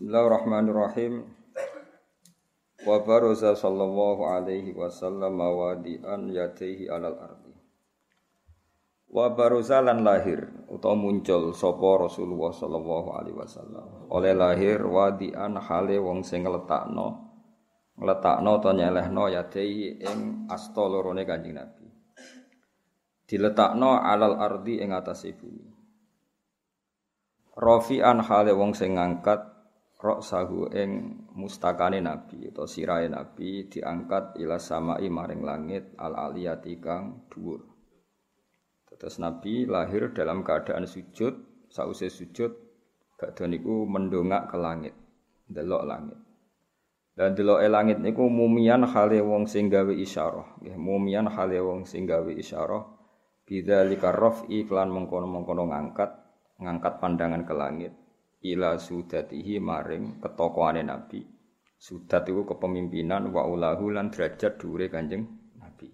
Bismillahirrahmanirrahim. Wa baraza sallallahu alaihi wasallam wadi'an yadaihi alal ardi. Wa baraza lan lahir utawa muncul sapa Rasulullah sallallahu alaihi wasallam. Oleh lahir wadi'an hale wong sing ngletakno ngletakno utawa nyelehno yadaihi ing asta lorone Kanjeng Nabi. Diletakno alal ardi ing atase bumi. Rafi'an hale wong sing ngangkat rok sahu ing mustakane nabi atau sirahe nabi diangkat ila samai maring langit al aliyati kang dhuwur. Terus nabi lahir dalam keadaan sujud, sause sujud badhe niku mendongak ke langit, delok langit. Dan delok langit niku mumian hale wong sing gawe isyarah, nggih mumian hale wong sing gawe isyarah bidzalika raf'i iklan mengkono-mengkono ngangkat, ngangkat pandangan ke langit ila sudatihi maring ketokohane Nabi. Sudat itu kepemimpinan wa ulahu lan derajat dhuwure Kanjeng Nabi.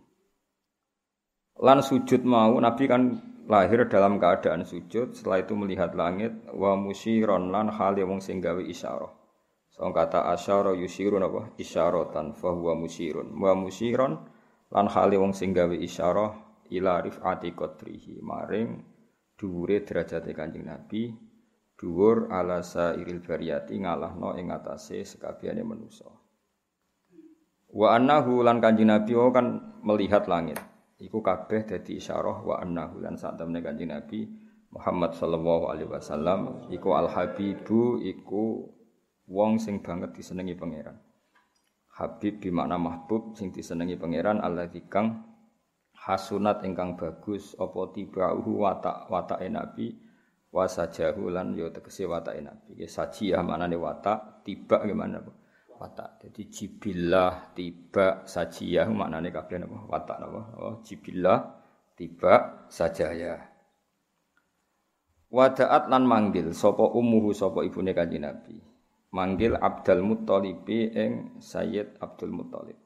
Lan sujud mau Nabi kan lahir dalam keadaan sujud, setelah itu melihat langit wa musyiron lan hale wong sing gawe isyarah. So kata asyara yusirun apa? Isyaratan fa huwa musyirun. Wa musyiron lan hale wong sing gawe isyarah ila rifati qadrihi maring dhuwure derajate Kanjeng Nabi dhuwur ala sairil bariyati ngalahno ing atase sekabehane manusa. Wa annahu lan Kanjeng Nabi kan melihat langit. Iku kabeh dadi isyarah wa annahu lan sak temene Kanjeng Nabi Muhammad sallallahu alaihi wasallam iku al habibu iku wong sing banget disenengi pangeran. Habib bi makna mahbub sing disenengi pangeran Allah kang hasunat ingkang bagus apa tibauhu watak watake nabi wasajahu lan yo tegese watake nabi. Ya sajiyah manane watak, tiba gimana apa? Watak. Jadi jibillah, tiba, sajiyah maknane kabeh napa? Watak napa? Oh, jibillah, tiba, sajaya. Wadaat lan manggil sapa ummuhu sapa ibune kanjeng Nabi. Manggil Abdul Muthalib ing Sayyid Abdul Muthalib.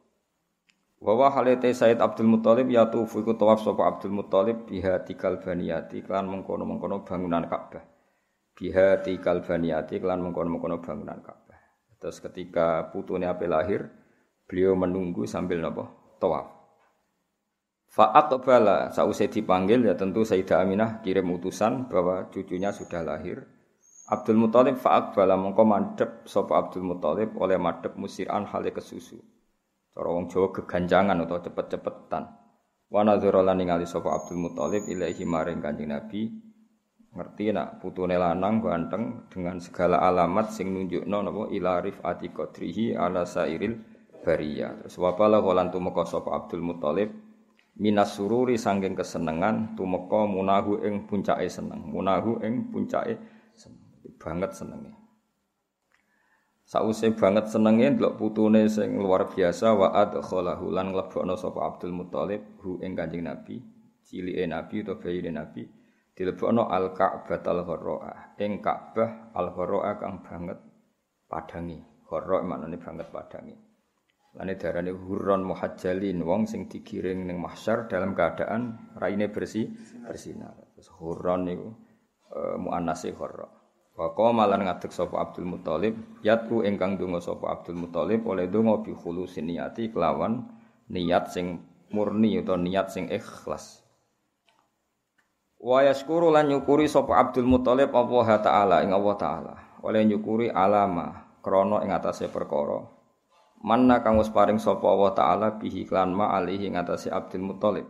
Wa wa halate Said Abdul Muthalib ya tufu iku tawaf sapa Abdul Muthalib biha tikal baniyati klan mengkono-mengkono bangunan Ka'bah. Biha tikal baniyati klan mengkono-mengkono bangunan Ka'bah. Terus ketika putune ape lahir, beliau menunggu sambil napa? Tawaf. Fa'at bala sausai dipanggil ya tentu Sayyidah Aminah kirim utusan bahwa cucunya sudah lahir. Abdul Muthalib fa'at bala mengko mandep sapa Abdul Muthalib oleh madep musiran hale kesusu. Cara wong Jawa geganjangan atau cepet-cepetan. Wa nadzara lan ningali sapa Abdul Muthalib ilaahi maring Kanjeng Nabi. Ngerti nak putune lanang ganteng dengan segala alamat sing nunjukno napa ila rifati qadrihi ala sairil bariyah. Terus wa bala lan tumeka sapa Abdul Muthalib minas sururi sangking kesenengan tumeka munahu ing puncake seneng. Munahu ing puncake seneng. Banget senenge. Sause banget senenge ndelok putune sing luar biasa wa adkhalahu lan nglebokno sapa Abdul Muthalib hu ing Kanjeng Nabi, cilike Nabi utawa bayine Nabi dilebokno al Ka'batal Gharraah, ing Ka'bah al Gharraah kang banget padangi. Gharra maknane banget padangi. Lane darane hurron muhajjalin wong sing digiring ning mahsyar dalam keadaan raine bersih bersinar. Terus hurron niku e, muannase gharra. Wa qama lan ngadeg Abdul Muthalib, yatu ingkang donga sapa Abdul Muthalib oleh donga bi khulusin niyati kelawan niat sing murni atau niat sing ikhlas. Wa yaskuru lan nyukuri sapa Abdul Muthalib Allah taala ing Allah taala. Oleh nyukuri alama krana ing atase perkara. Manna kang wis paring sapa Allah taala bihi klan ma alihi ing atase Abdul Muthalib.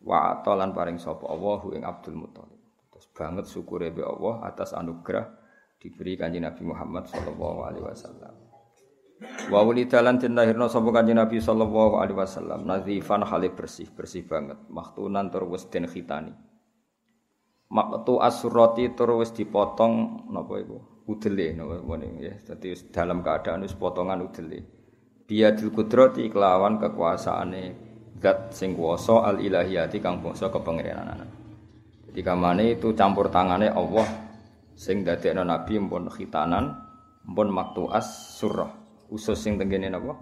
Wa atalan paring sapa Allah ing Abdul Muthalib. Banget syukure be Allah atas anugerah diberi kanjeng Nabi Muhammad sallallahu alaihi wasallam. Wa wulidalan den lahirna sapa kanjeng Nabi sallallahu alaihi wasallam nazifan hale bersih, bersih banget, maktunan tur wis den khitani. Maktu asurati tur wis dipotong napa iku? Udele napa ngene ya. Dadi dalam keadaan wis potongan udele. Biadil kudrati kelawan kekuasaane zat sing kuwasa al ilahiyati kang bangsa kepangeranan. Jadi kamane itu campur tangane Allah. Sing dadekno nabi mpun khitanan mpun maktuas surah. Usus sing tenggene napa?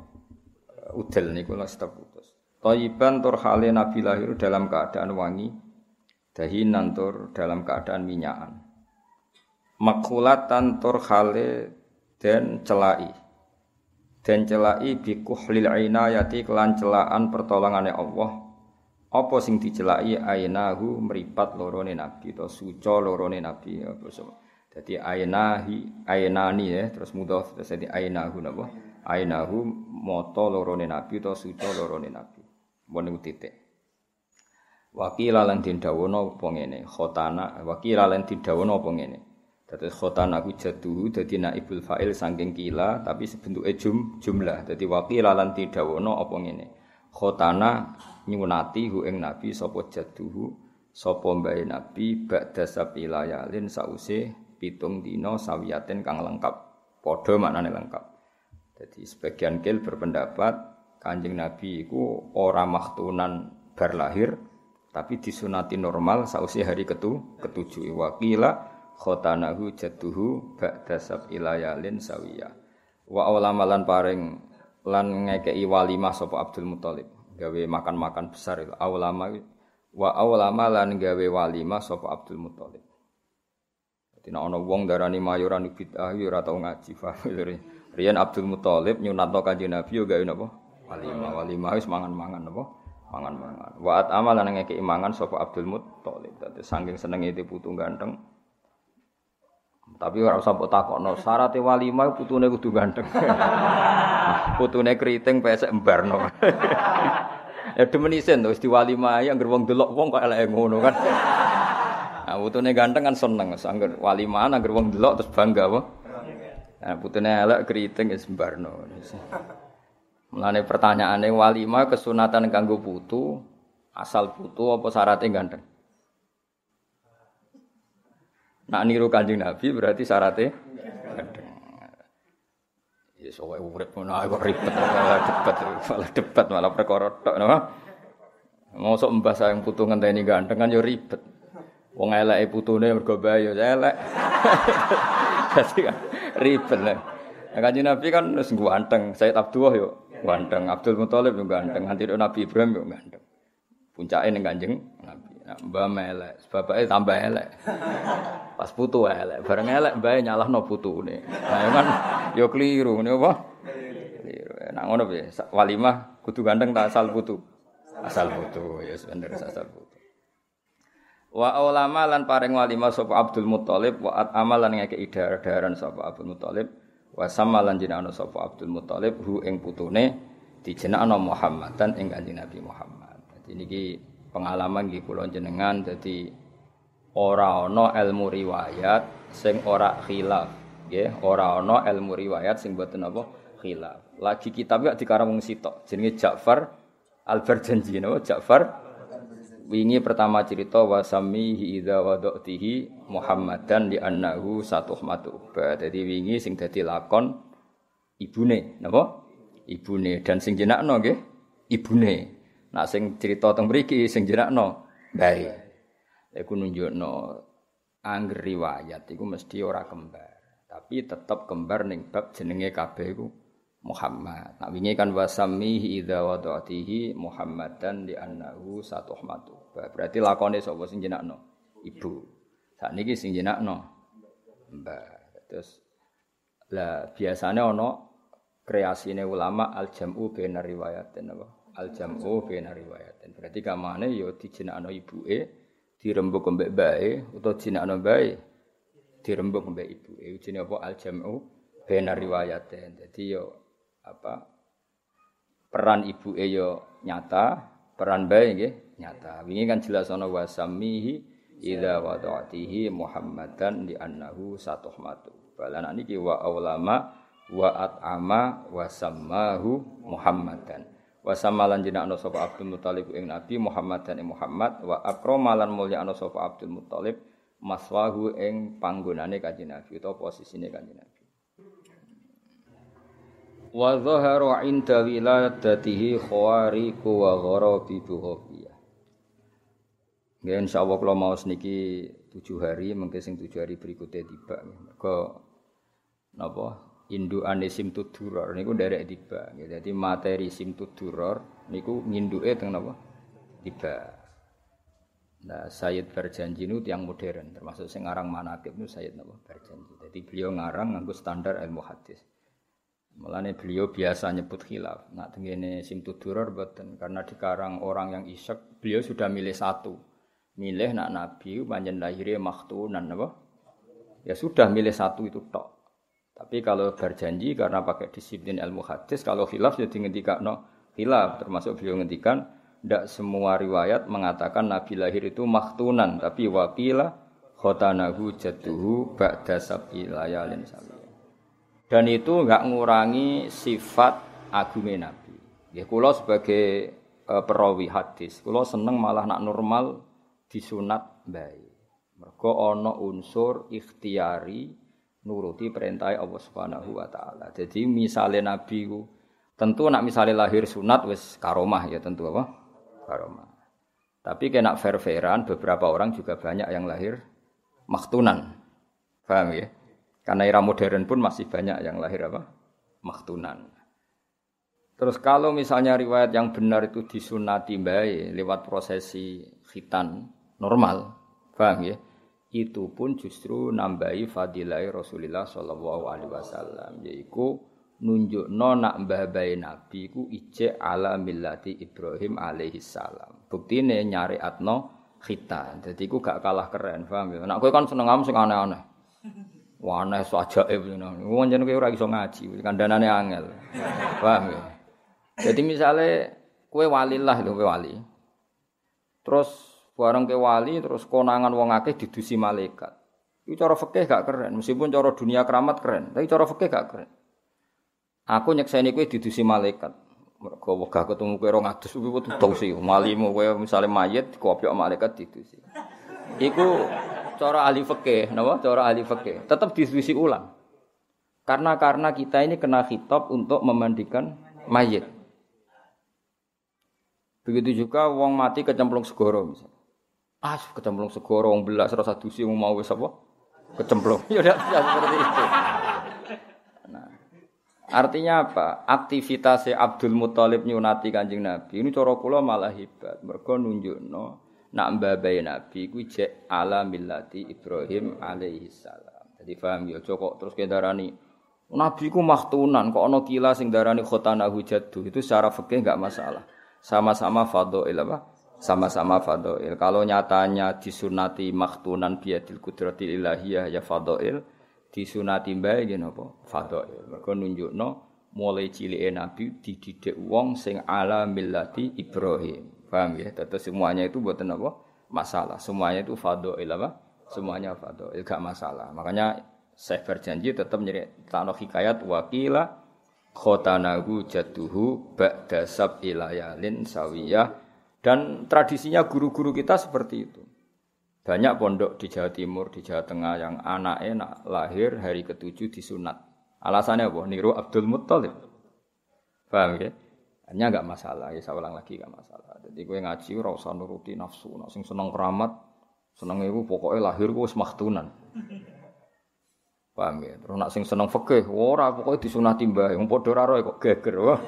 Udel niku lha step putus Thayyiban tur hale nabi lahir dalam keadaan wangi dahinan tur dalam keadaan minyakan makhulatan tur hale dan celai. Dan celai bi kuhlil inayati kelan celaan pertolongane Allah apa sing dicelai ainahu meripat lorone nabi to suca lorone nabi. Apa Jadi ainahi ainani ya terus mudah terus jadi ainahu napa? Ainahu moto lorone nabi to suca lorone nabi. Mbon titik. Wakila lan dindawono apa ngene? Khotana wakila lan dindawono apa ngene? Dadi khotana ku jaduhu dadi naibul fa'il saking kila tapi sebentuke jum jumlah. Dadi wakila lan dindawono apa ngene? Khotana nyunati hu ing nabi sapa jaduhu sapa mbae nabi ba'da sabilayalin sause pitung dina sawiyaten kang lengkap. Padha maknane lengkap. Jadi sebagian kil berpendapat Kanjeng Nabi iku ora maktunan bar lahir tapi disunati normal sausi hari ketu ketujuh wakila khotanahu jatuhu ba'da sab'ilayalin sawiya wa awlamalan paring lan ngekei walimah sapa Abdul Muthalib gawe makan-makan besar itu awlama wa awlama lan gawe walimah sapa Abdul Muthalib nek ana wong darani mayoran bid'ah ya ora tau ngaji Riyen Abdul Muthalib nyunatno Kanjeng Nabi yo gawe napa walimah walimah wis mangan-mangan napa mangan-mangan. Wa amal lan ngeke imangan sapa Abdul Muthalib. Dadi saking senenge itu putu ganteng. Tapi ora usah mbok takokno, syarat walimah putune kudu ganteng. putune keriting pesek embarno. ya demen isen wis diwalimah ya anggere wong delok wong kok eleke ngono kan. Nah, putune ganteng kan seneng, angger walimah anggere wong delok terus bangga apa. Nah, putune elek keriting wis embarno. Mulane pertanyaane walima kesunatan kanggo putu, asal putu apa syaratnya ganteng? Nak niru Kanjeng Nabi berarti syaratnya ganteng. Ya sowe urip ngono kok ribet malah debat, malah debat malah perkara tok napa. Mosok mbah sayang putu ngenteni ganteng kan yo ribet. Wong eleke putune mergo bae yo elek. Dadi kan ribet lah. Kanjeng Nabi kan wis ganteng, Sayyid Abdullah yo ganteng, Abdul Muthalib yo ganteng, nganti Nabi Ibrahim yo ganteng. Puncake ning Kanjeng Nah, mbah melek, bapake tambah elek. Pas putu elek, bareng elek mbae nyalahno putune. Nah, kan yo keliru ngene apa? Keliru. Nah, ngono piye? Walimah kudu ganteng tak asal putu. Asal putu, ya bener asal putu. Wa ulama lan paring walimah sapa Abdul Muthalib wa at amalan ngeke idar-daran sapa Abdul Muthalib wa samalan jenakno sapa Abdul Muthalib hu ing putune dijenakno Muhammadan ing Kanjeng Nabi Muhammad. Dadi niki pengalaman nggih kula jenengan dadi ora ana ilmu riwayat sing ora khilaf, nggih, ora ana ilmu riwayat sing boten apa? Khilaf. Lagi kitab ya dikarang wong sitok? Jenenge Ja'far Al-Barjanji napa? Ja'far? Wingi pertama cerita wasamihi idza wadatihi Muhammadan li annahu satuhmatu ba dadi wingi sing dadi lakon ibune napa? Ibune. Dan sing jenakno nggih ibune nak sing cerita teng mriki sing jenakno bae iku nunjukno angger riwayat iku mesti ora kembar tapi tetep kembar ning bab jenenge kabeh iku Muhammad. Nak wingi kan wasamihi idza wadatihi Muhammadan di annahu satuhmatu. Berarti lakone sapa sing jenakno? Ibu. Saat niki sing jenakno Mbah. Terus lah biasanya ono kreasine ulama al jam'u bainar riwayatin apa? Al jam'u bainar riwayatin. Berarti kamane ya dijenakno ibuke, dirembuk mbek bae utawa jenakno bae dirembuk mbek ibuke. Jenenge apa? Al jam'u bainar riwayatin. Dadi yo apa peran ibu yo nyata, peran bayi nggih nyata. Wingi kan jelas ana wasamihi idza wada'tihi Muhammadan di annahu satuhmatu. Balan niki wa aulama wa at'ama wa sammahu Muhammadan. Wa samalan jenakno sapa Abdul Muthalib ing Nabi Muhammadan ing Muhammad. Wa akramalan mulyakno sapa Abdul Muthalib maswahu ing panggonane kanjeng Nabi utawa posisine kanjeng Nabi. wa dhahara inda wiladatihi khawariku wa gharabi buhafiyah Nggih insyaallah kula mau niki 7 hari mengke sing 7 hari berikutnya tiba. Mergo napa indukane simtuduror niku nderek tiba dadi materi simtuduror niku nginduke teng napa tiba Nah, Sayyid Berjanji itu yang modern, termasuk sing ngarang manakib itu Sayyid napa Berjanji. Jadi beliau ngarang nganggo standar ilmu hadis. Mulane beliau biasa nyebut khilaf. Nak tengene sim tuduror boten karena dikarang orang yang isek, beliau sudah milih satu. Milih nak nabi panjen lahirnya maktunan napa? Ya sudah milih satu itu tok. Tapi kalau berjanji karena pakai disiplin ilmu hadis, kalau khilaf jadi ya no khilaf termasuk beliau ngendikan tidak semua riwayat mengatakan Nabi lahir itu maktunan, tapi wakila khotanahu jatuhu ba'da sab'i layalin Dan itu enggak ngurangi sifat agungnya Nabi. Ya kula sebagai e, perawi hadis, kula seneng malah nak normal disunat baik. Mergo ana unsur ikhtiari nuruti perintah Allah Subhanahu wa taala. Jadi misalnya Nabi ku tentu nak misalnya lahir sunat wis karomah ya tentu apa? karomah. Tapi kena fair-fairan beberapa orang juga banyak yang lahir maktunan. Paham ya? Karena era modern pun masih banyak yang lahir apa? Maktunan. Terus kalau misalnya riwayat yang benar itu disunati baik lewat prosesi khitan normal, paham ya? Itu pun justru nambahi fadilah Rasulullah Shallallahu Alaihi Wasallam, yaitu nunjukno nak mbah bae nabi ku ije ala millati Ibrahim alaihi salam. Buktine nyariatno khitan. Dadi ku gak kalah keren, paham ya? Nak kan seneng am sing aneh-aneh. Wah, aneh so ajaib ngono. Wong jeneng kowe ora iso ngaji, kandhanane angel. Paham ya? Jadi misalnya kowe walilah lho kowe wali. Terus bareng ke wali terus konangan wong akeh didusi malaikat. Itu cara fikih gak keren, meskipun cara dunia keramat keren, tapi cara fikih gak keren. Aku nyekseni kowe didusi malaikat. Mergo wegah ketemu kowe 200 kuwi kudu dosi. Malimu kowe misale mayit dikopiok malaikat didusi. Iku cara ahli fikih, napa? Cara ahli fikih. Tetap didusi ulang. Karena karena kita ini kena khitab untuk memandikan mayit. Begitu juga wong mati kecemplung segoro misalnya. Ah, kecemplung segoro wong belas rasa dusi mau wis apa? Kecemplung. Ya udah seperti itu. Artinya apa? Aktivitas Abdul Muthalib nyunati Kanjeng Nabi ini cara kula malah hebat. Mergo nunjukno nak mbabai Nabi kuwi jek ala millati Ibrahim alaihi salam. Jadi paham ya kok terus kendarani Nabi ku maktunan kok ana kila sing darani khotana hujatu itu secara fikih enggak masalah. Sama-sama fadhail apa? Sama-sama fadhail. Kalau nyatanya disunati maktunan biadil kudratil ilahiyah ya fadhail. Disunati mbae nggih napa? Fadhail. Mergo nunjukno mulai cilike nabi dididik wong sing ala millati Ibrahim. Paham ya? Terus semuanya itu buat apa masalah. Semuanya itu fadhail apa? Semuanya fadhail. Gak masalah. Makanya saya berjanji tetap nyeri tanah hikayat wakila khotanahu jatuhu ba'da ilayalin sawiyah dan tradisinya guru-guru kita seperti itu banyak pondok di Jawa Timur, di Jawa Tengah yang anaknya nak lahir hari ketujuh disunat. Alasannya apa? Niru Abdul Muttalib. Paham ya? Hanya enggak masalah, ya saya ulang lagi enggak masalah. Jadi gue ngaji ora usah nuruti nafsu, nak sing seneng keramat, seneng iku pokoknya lahir gue maktunan. Paham ya? Terus nak sing seneng fikih, ora pokoknya disunati mbah, wong padha ora kok geger. Wah.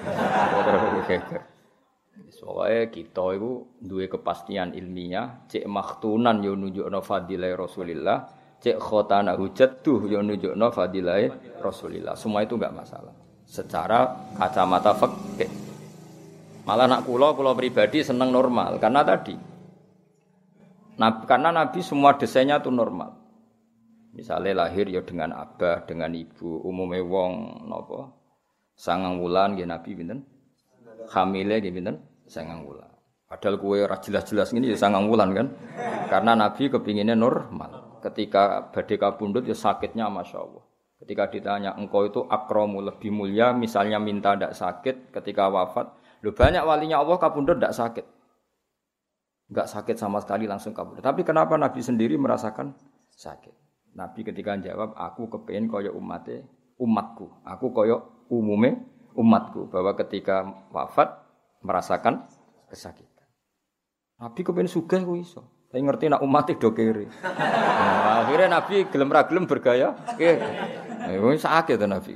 geger. Soalnya kita itu dua kepastian ilmiah, cek maktunan yo nunjukno fadilah Rasulillah, cek khotana hujatuh yo nunjukno fadilah Rasulillah. Semua itu enggak masalah. Secara kacamata fikih. Malah nak kula kula pribadi seneng normal karena tadi Nabi, karena Nabi semua desainnya itu normal. Misalnya lahir ya dengan abah, dengan ibu, umumnya wong nopo sangang wulan ya Nabi binten, hamile nggih binten sangang wulan. Padahal kue ora jelas-jelas ini ya sangang wulan kan. Karena Nabi kepinginnya normal. Ketika badai kabundut ya sakitnya Masya Allah. Ketika ditanya engkau itu akromu lebih mulia misalnya minta tidak sakit ketika wafat. Lu banyak walinya Allah kabundut tidak sakit. Enggak sakit sama sekali langsung kabundut. Tapi kenapa Nabi sendiri merasakan sakit? Nabi ketika jawab, aku kepengen koyo umatnya, umatku. Aku koyo umume umatku. Bahwa ketika wafat merasakan kesakitan. Nabi kepen sugih ku iso. Tapi ngerti nak umat do kiri. Nah, akhirnya Nabi gelem ra gelem bergaya. Nah, sakit to Nabi.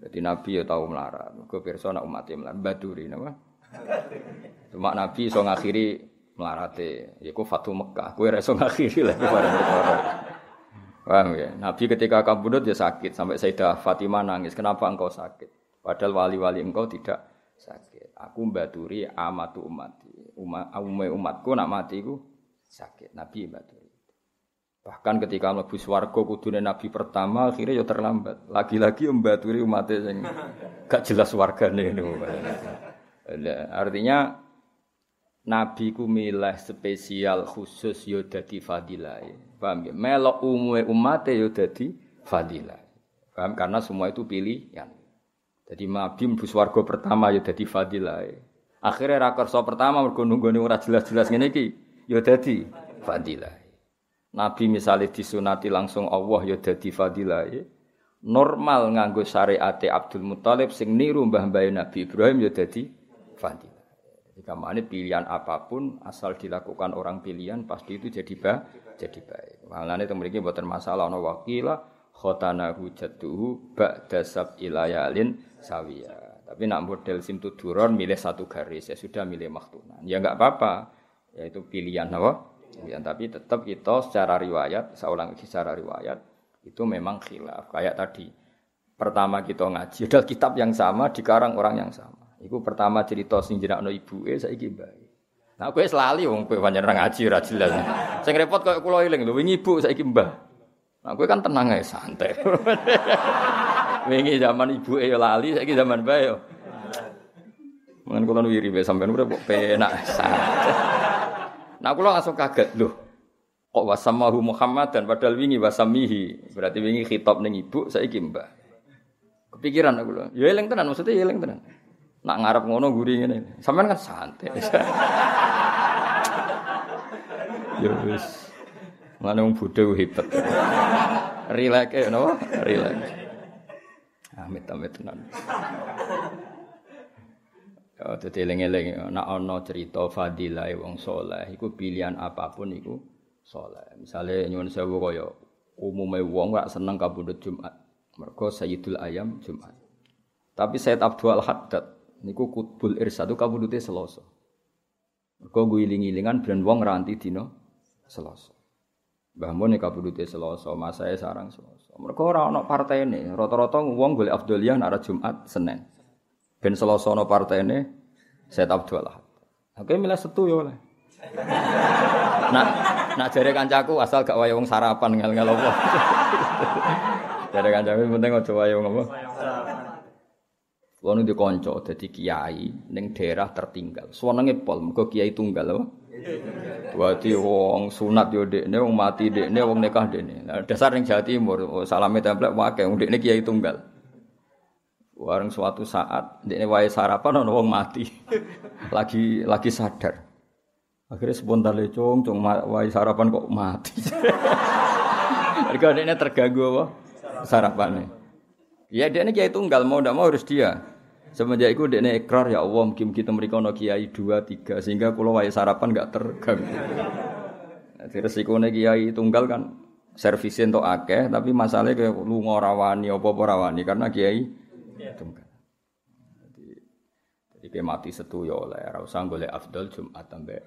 Jadi Nabi ya tahu melarat. Mergo pirsa nak umat melarat baduri napa. Cuma Nabi iso ngakhiri melarate yaiku Fatu Mekah. Kowe ra iso ngakhiri bareng perkara. Paham ya? Nabi ketika kabudut ya sakit sampai Sayyidah Fatimah nangis. Kenapa engkau sakit? Padahal wali-wali engkau tidak sakit. Aku baturi amatu umat. Umat umatku nak mati ku sakit. Nabi baturi. Bahkan ketika mlebu swarga kudune nabi pertama akhirnya ya terlambat. Lagi-lagi membaturi umatnya sing gak jelas wargane. Artinya nabi ku milih spesial khusus yo dadi fadilah. Paham ya? Melok umume umate yo dadi fadilah. Paham? Karena semua itu pilihan. Jadi nabi mlebu swarga pertama yo dadi fadilah. Akhirnya rakersa pertama mergo nunggone ora jelas-jelas ngene iki yo dadi fadilah. Nabi misalnya disunati langsung Allah ya dadi fadilah. Normal nganggo syariat Abdul Muthalib sing niru mbah-mbah Nabi Ibrahim ya dadi fadilah. Jadi kamane pilihan apa pun asal dilakukan orang pilihan pasti itu jadi ba jadi baik. Malane teng mriki mboten masalah ana wakila khotana hujatuhu ba'da sab ilayalin sawiya. Tapi nak model simtu duron milih satu garis ya sudah milih maktunan. Ya enggak apa-apa. Ya itu pilihan apa? Ya, tapi tetap kita secara riwayat, saya ulang secara riwayat itu memang khilaf. Kayak tadi pertama kita ngaji adalah kitab yang sama dikarang orang yang sama. Iku pertama cerita sing jenakno ibuke saiki bae. Nah kowe selali wong kowe pancen ora ngaji ora jelas. Sing repot koyo kula eling lho wingi ibu saiki mbah. Nah kowe kan tenang ae santai. wingi zaman ibuke ya lali saiki zaman bae yo. Mungkin kula wiri bae sampean udah penak santai. Nah kula langsung kaget loh. Kok wasamahu Muhammad dan padahal wingi wasamihi. Berarti wingi khitab ning ibu saiki mbah. Kepikiran aku lho. Ya eling tenan maksudnya ya eling tenan. Nak ngarep ngono guri ngene. Sampean kan santai. ya wis. Mana wong bodho hebat. Relax ya napa? Relax. Amit-amit tenan. Ya dadi eling-eling nek ana cerita fadilah wong saleh iku pilihan apa pun iku saleh. Misale nyuwun sewu kaya umume wong ora seneng kabudut Jumat. Mergo Sayyidul Ayam Jumat. Tapi Sayyid Abdul Haddad niku kutbul irsad kabudute Selasa. Mergo guling-gilingan ben wong nganti dina Selasa. Mbah Mun kabudute Selasa, masae sarang Selasa. Mergo ora ana partene, rata-rata wong golek Abduliyah nek Jumat Senin. Ben Selasa ana partene Said Abdul Ahad. Oke milih setu ya oleh. Nak nak jare kancaku asal gak wae wong sarapan ngel-ngel apa. jare kancaku penting aja wae wong apa. Kulo nu dikonco dadi kiai ning daerah tertinggal. Suwenenge pol mergo kiai tunggal apa. Dadi wong sunat yo dekne, wong mati dekne, wong nikah dekne. Nah, dasar ning Jawa Timur, salame templek wae wong dekne kiai tunggal. Warung suatu saat ini wae sarapan ono wong mati. lagi lagi sadar. Akhirnya spontan lecong, cung wae sarapan kok mati. Mereka ini terganggu apa? Sarapannya. Ya ini kiai tunggal mau tidak mau harus dia. Semenjak itu dia ikrar ya Allah mungkin kita mereka no kiai dua tiga sehingga kalau wae sarapan nggak terganggu. Jadi resikonya kiai tunggal kan servisin untuk akeh tapi masalahnya kayak lu ngorawani apa apa rawani karena kiai tunggal. Jadi jadi kayak mati setu ya oleh, ora usah golek afdal Jumat sampai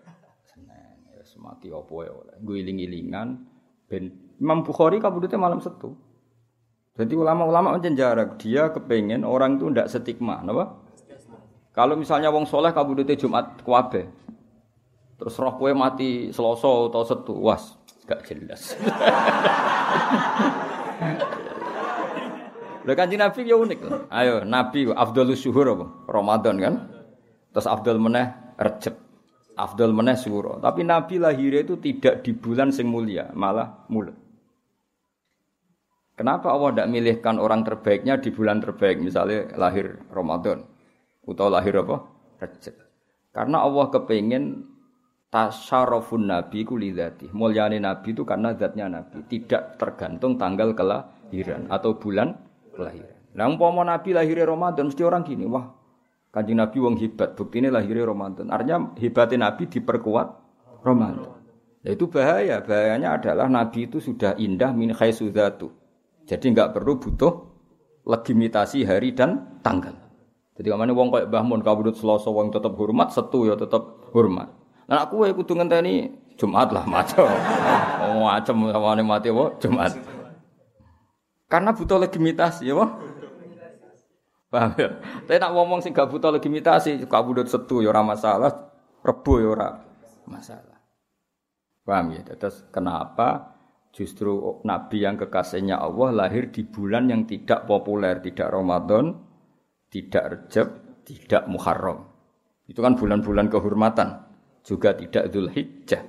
Senin. Ya mati opo ya oleh. Guling-gilingan ben Imam Bukhari kabudutnya malam setu. Jadi ulama-ulama menjenjarak dia kepengen orang itu ndak stigma, napa? Kalau misalnya wong soleh kabudutnya Jumat kuabe, terus roh kue mati seloso atau setu, was gak jelas. Lah kanjeng Nabi ya unik. Ayo, Nabi afdhalus syuhur apa? Ramadan kan. Terus afdal meneh Rejab. Afdal meneh Syuro. Tapi Nabi lahirnya itu tidak di bulan sing mulia, malah mulut. Kenapa Allah tidak milihkan orang terbaiknya di bulan terbaik, misalnya lahir Ramadan atau lahir apa? Rejab. Karena Allah kepengen tasyarofun nabi kulidati. Mulyane nabi itu karena zatnya nabi, tidak tergantung tanggal kelahiran atau bulan kelahiran. Nah, umpama Nabi lahirnya Ramadan mesti orang gini, wah Kanjeng Nabi wong hebat, ini lahirnya Ramadan. Artinya hebatnya Nabi diperkuat Ramadan. Nah, itu bahaya. Bahayanya adalah Nabi itu sudah indah min khaisudatu. Jadi nggak perlu butuh legitimasi hari dan tanggal. Jadi ke mana wong kayak Mbah Mun kabudut Selasa wong tetap hormat, setu ya tetap hormat. Nah aku ya kudu ngenteni Jumat lah macam. Oh macam sama mati apa Jumat. Karena butuh legitimasi ya Paham ya? Tapi nak ngomong sing gak butuh legitimasi, kabudut setu ya ora masalah, rebo ya ora masalah. Paham ya? Terus kenapa justru nabi yang kekasihnya Allah lahir di bulan yang tidak populer, tidak Ramadan, tidak Rejab, tidak Muharram. Itu kan bulan-bulan kehormatan, juga tidak Dzulhijjah.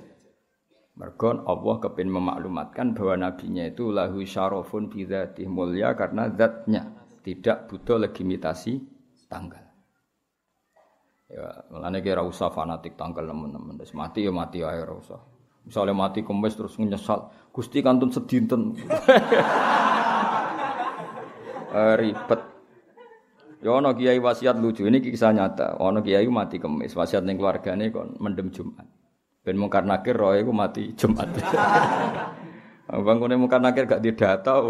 Mergon Allah kepin memaklumatkan bahwa nabinya itu lahu syarafun bidzatih mulia karena zatnya tidak butuh legitimasi tanggal. Ya, mulane kira usah fanatik tanggal teman-teman. Mati ya mati ae ora usah. Misalnya mati kemis terus menyesal, Gusti kantun sedinten. eh, ribet. Ya ana kiai wasiat lucu, ini kisah nyata. Ana kiai mati kemis, wasiat ning keluargane kon mendem Jumat. Ben mungkar nakir roe iku mati Jumat. Bang kene mungkar nakir gak didata.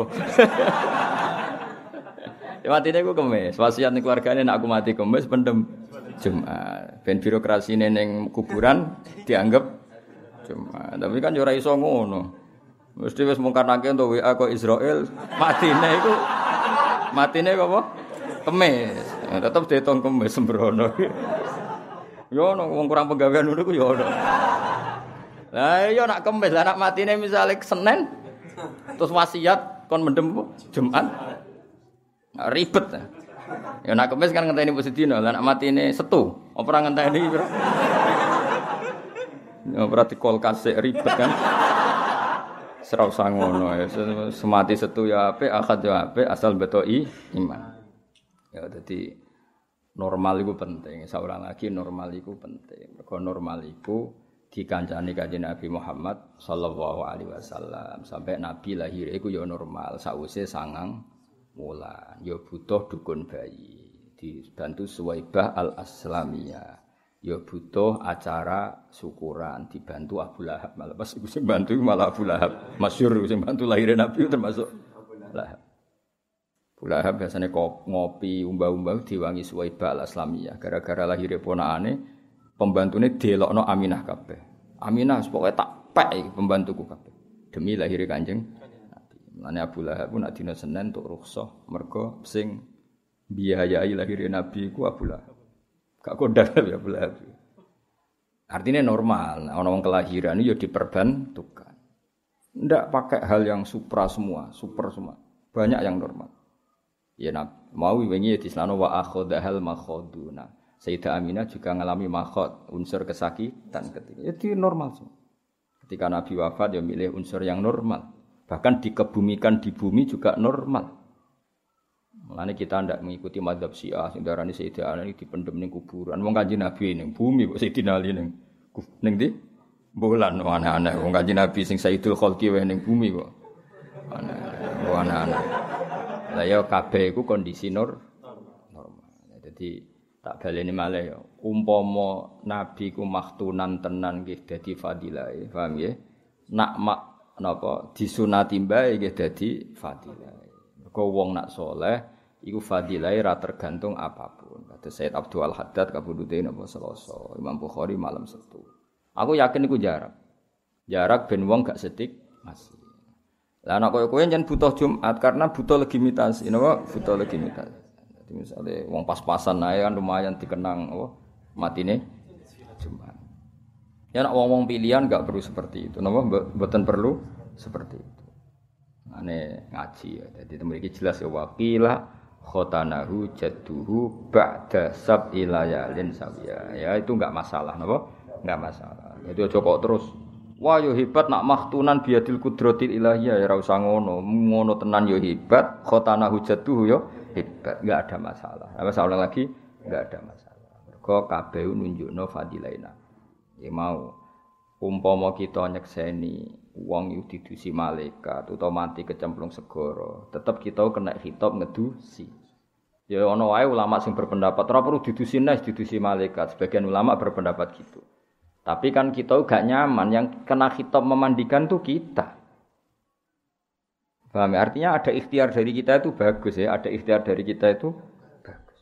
Ya matine ku kemis. Wasiat ning keluargane nek aku mati kemis pendem Jumat. Ben birokrasi ning kuburan dianggap Jumat. Tapi kan yo ora iso ngono. Mesti wis mungkarake untuk WA kok Israel matine iku matine kok apa? Kemis. Ya, tetep diitung kemis sembrono. Yo ono wong kurang penggawean ngono ku yo ono. Lah iya nak kemis, lah nak matine misale Senin terus wasiat kon mendem Jumat. ribet. Ya nak kemis kan ngenteni Posidino, lah nak mati ini setu. Apa ora ngenteni? Ya berarti kol kasih ribet kan. Serau sangono ya. Semati setu ya ape, akad ya ape, asal betoi iman. Ya jadi normal itu penting. Seorang lagi normal itu penting. Mergo normal itu dikancani kanjeng Nabi Muhammad sallallahu alaihi wasallam sampai Nabi lahir itu ya normal sausé sangang wulan ya butuh dukun bayi dibantu Suwaibah al Aslamiyah ya butuh acara syukuran dibantu Abu Lahab. Malah pas iku sing bantu malah Abu Lahab. Masyhur sing bantu lahirin Nabi termasuk Lahab. Abu Lahab biasanya ngopi umbah-umbah diwangi Suwaibah al Aslamiyah. Gara-gara lahirnya ponakane pembantune delokno Aminah kabeh. Aminah pokoknya tak pek pembantuku kabeh. Demi lahirnya kanjeng Mane Abu Lahab pun nak dina Senin untuk rukhsah. Mergo sing biayai lahir Nabi ku Abu Lahab. Gak kondang ya Abu Lahab. Artinya normal, ana wong kelahiran ya diperbantukan. Ndak pakai hal yang supra semua, super semua. Banyak yang normal. Ya nak mau wingi ya dislano wa akhadhal makhaduna. Sayyidah Aminah juga mengalami makhod, unsur kesakitan ketika. Itu normal semua. Ketika Nabi wafat ya milih unsur yang normal. Bahkan dikebumikan di bumi juga normal. Mulane kita ndak mengikuti madhab Syiah sing darani Sayyidina Ali dipendem ning kuburan. Wong Kanjeng Nabi ning bumi kok Sayyidina Ali ning ning ndi? Bulan aneh-aneh wong Kanjeng Nabi sing Sayyidul Khalqi wae ning bumi kok. Aneh, aneh-aneh. Lah ya kabeh iku kondisi nur normal. Jadi tak baleni malih ya. Umpama nabi ku maktunan tenan nggih dadi fadilah, paham ya? Nak mak napa disunati mbae nggih dadi fadilah. Mergo wong nak soleh iku fadilah ra tergantung apa pun. Kata Said Abdul Haddad kabudute napa Selasa, Imam Bukhari malam Sabtu. Aku yakin iku jarak. Jarak ben wong gak setik masih. Lah anak koyo kowe jan butuh Jumat karena butuh legitimitas, napa butuh legitimitas. Jadi misalnya wong pas-pasan ae kan lumayan dikenang apa matine Jumat. Ya nak wong-wong pilihan gak perlu seperti itu. Napa mboten perlu seperti itu. Ane ngaji ya. Jadi memiliki jelas ya wakila khotanahu jadduhu ba'da sab ilayalin sawiya. Ya itu enggak masalah napa? Enggak masalah. Jadi aja kok terus Wah yo hebat nak maktunan biadil kudratil ilahiyah ya ora usah ngono. Ngono tenan yo hebat, khotanahu jadduhu yo hebat. Enggak ada masalah. Apa salah lagi? Enggak ada masalah. Mergo kabeh nunjukno fadilaina. Ya mau umpama kita nyekseni wong iku didusi malaikat utawa mati kecemplung segara, tetep kita kena hitop ngedusi. Ya ana wae ulama sing berpendapat ora perlu didusi nes didusi malaikat. Sebagian ulama berpendapat gitu. Tapi kan kita gak nyaman yang kena hitop memandikan tuh kita. Paham ya? Artinya ada ikhtiar dari kita itu bagus ya, ada ikhtiar dari kita itu bagus.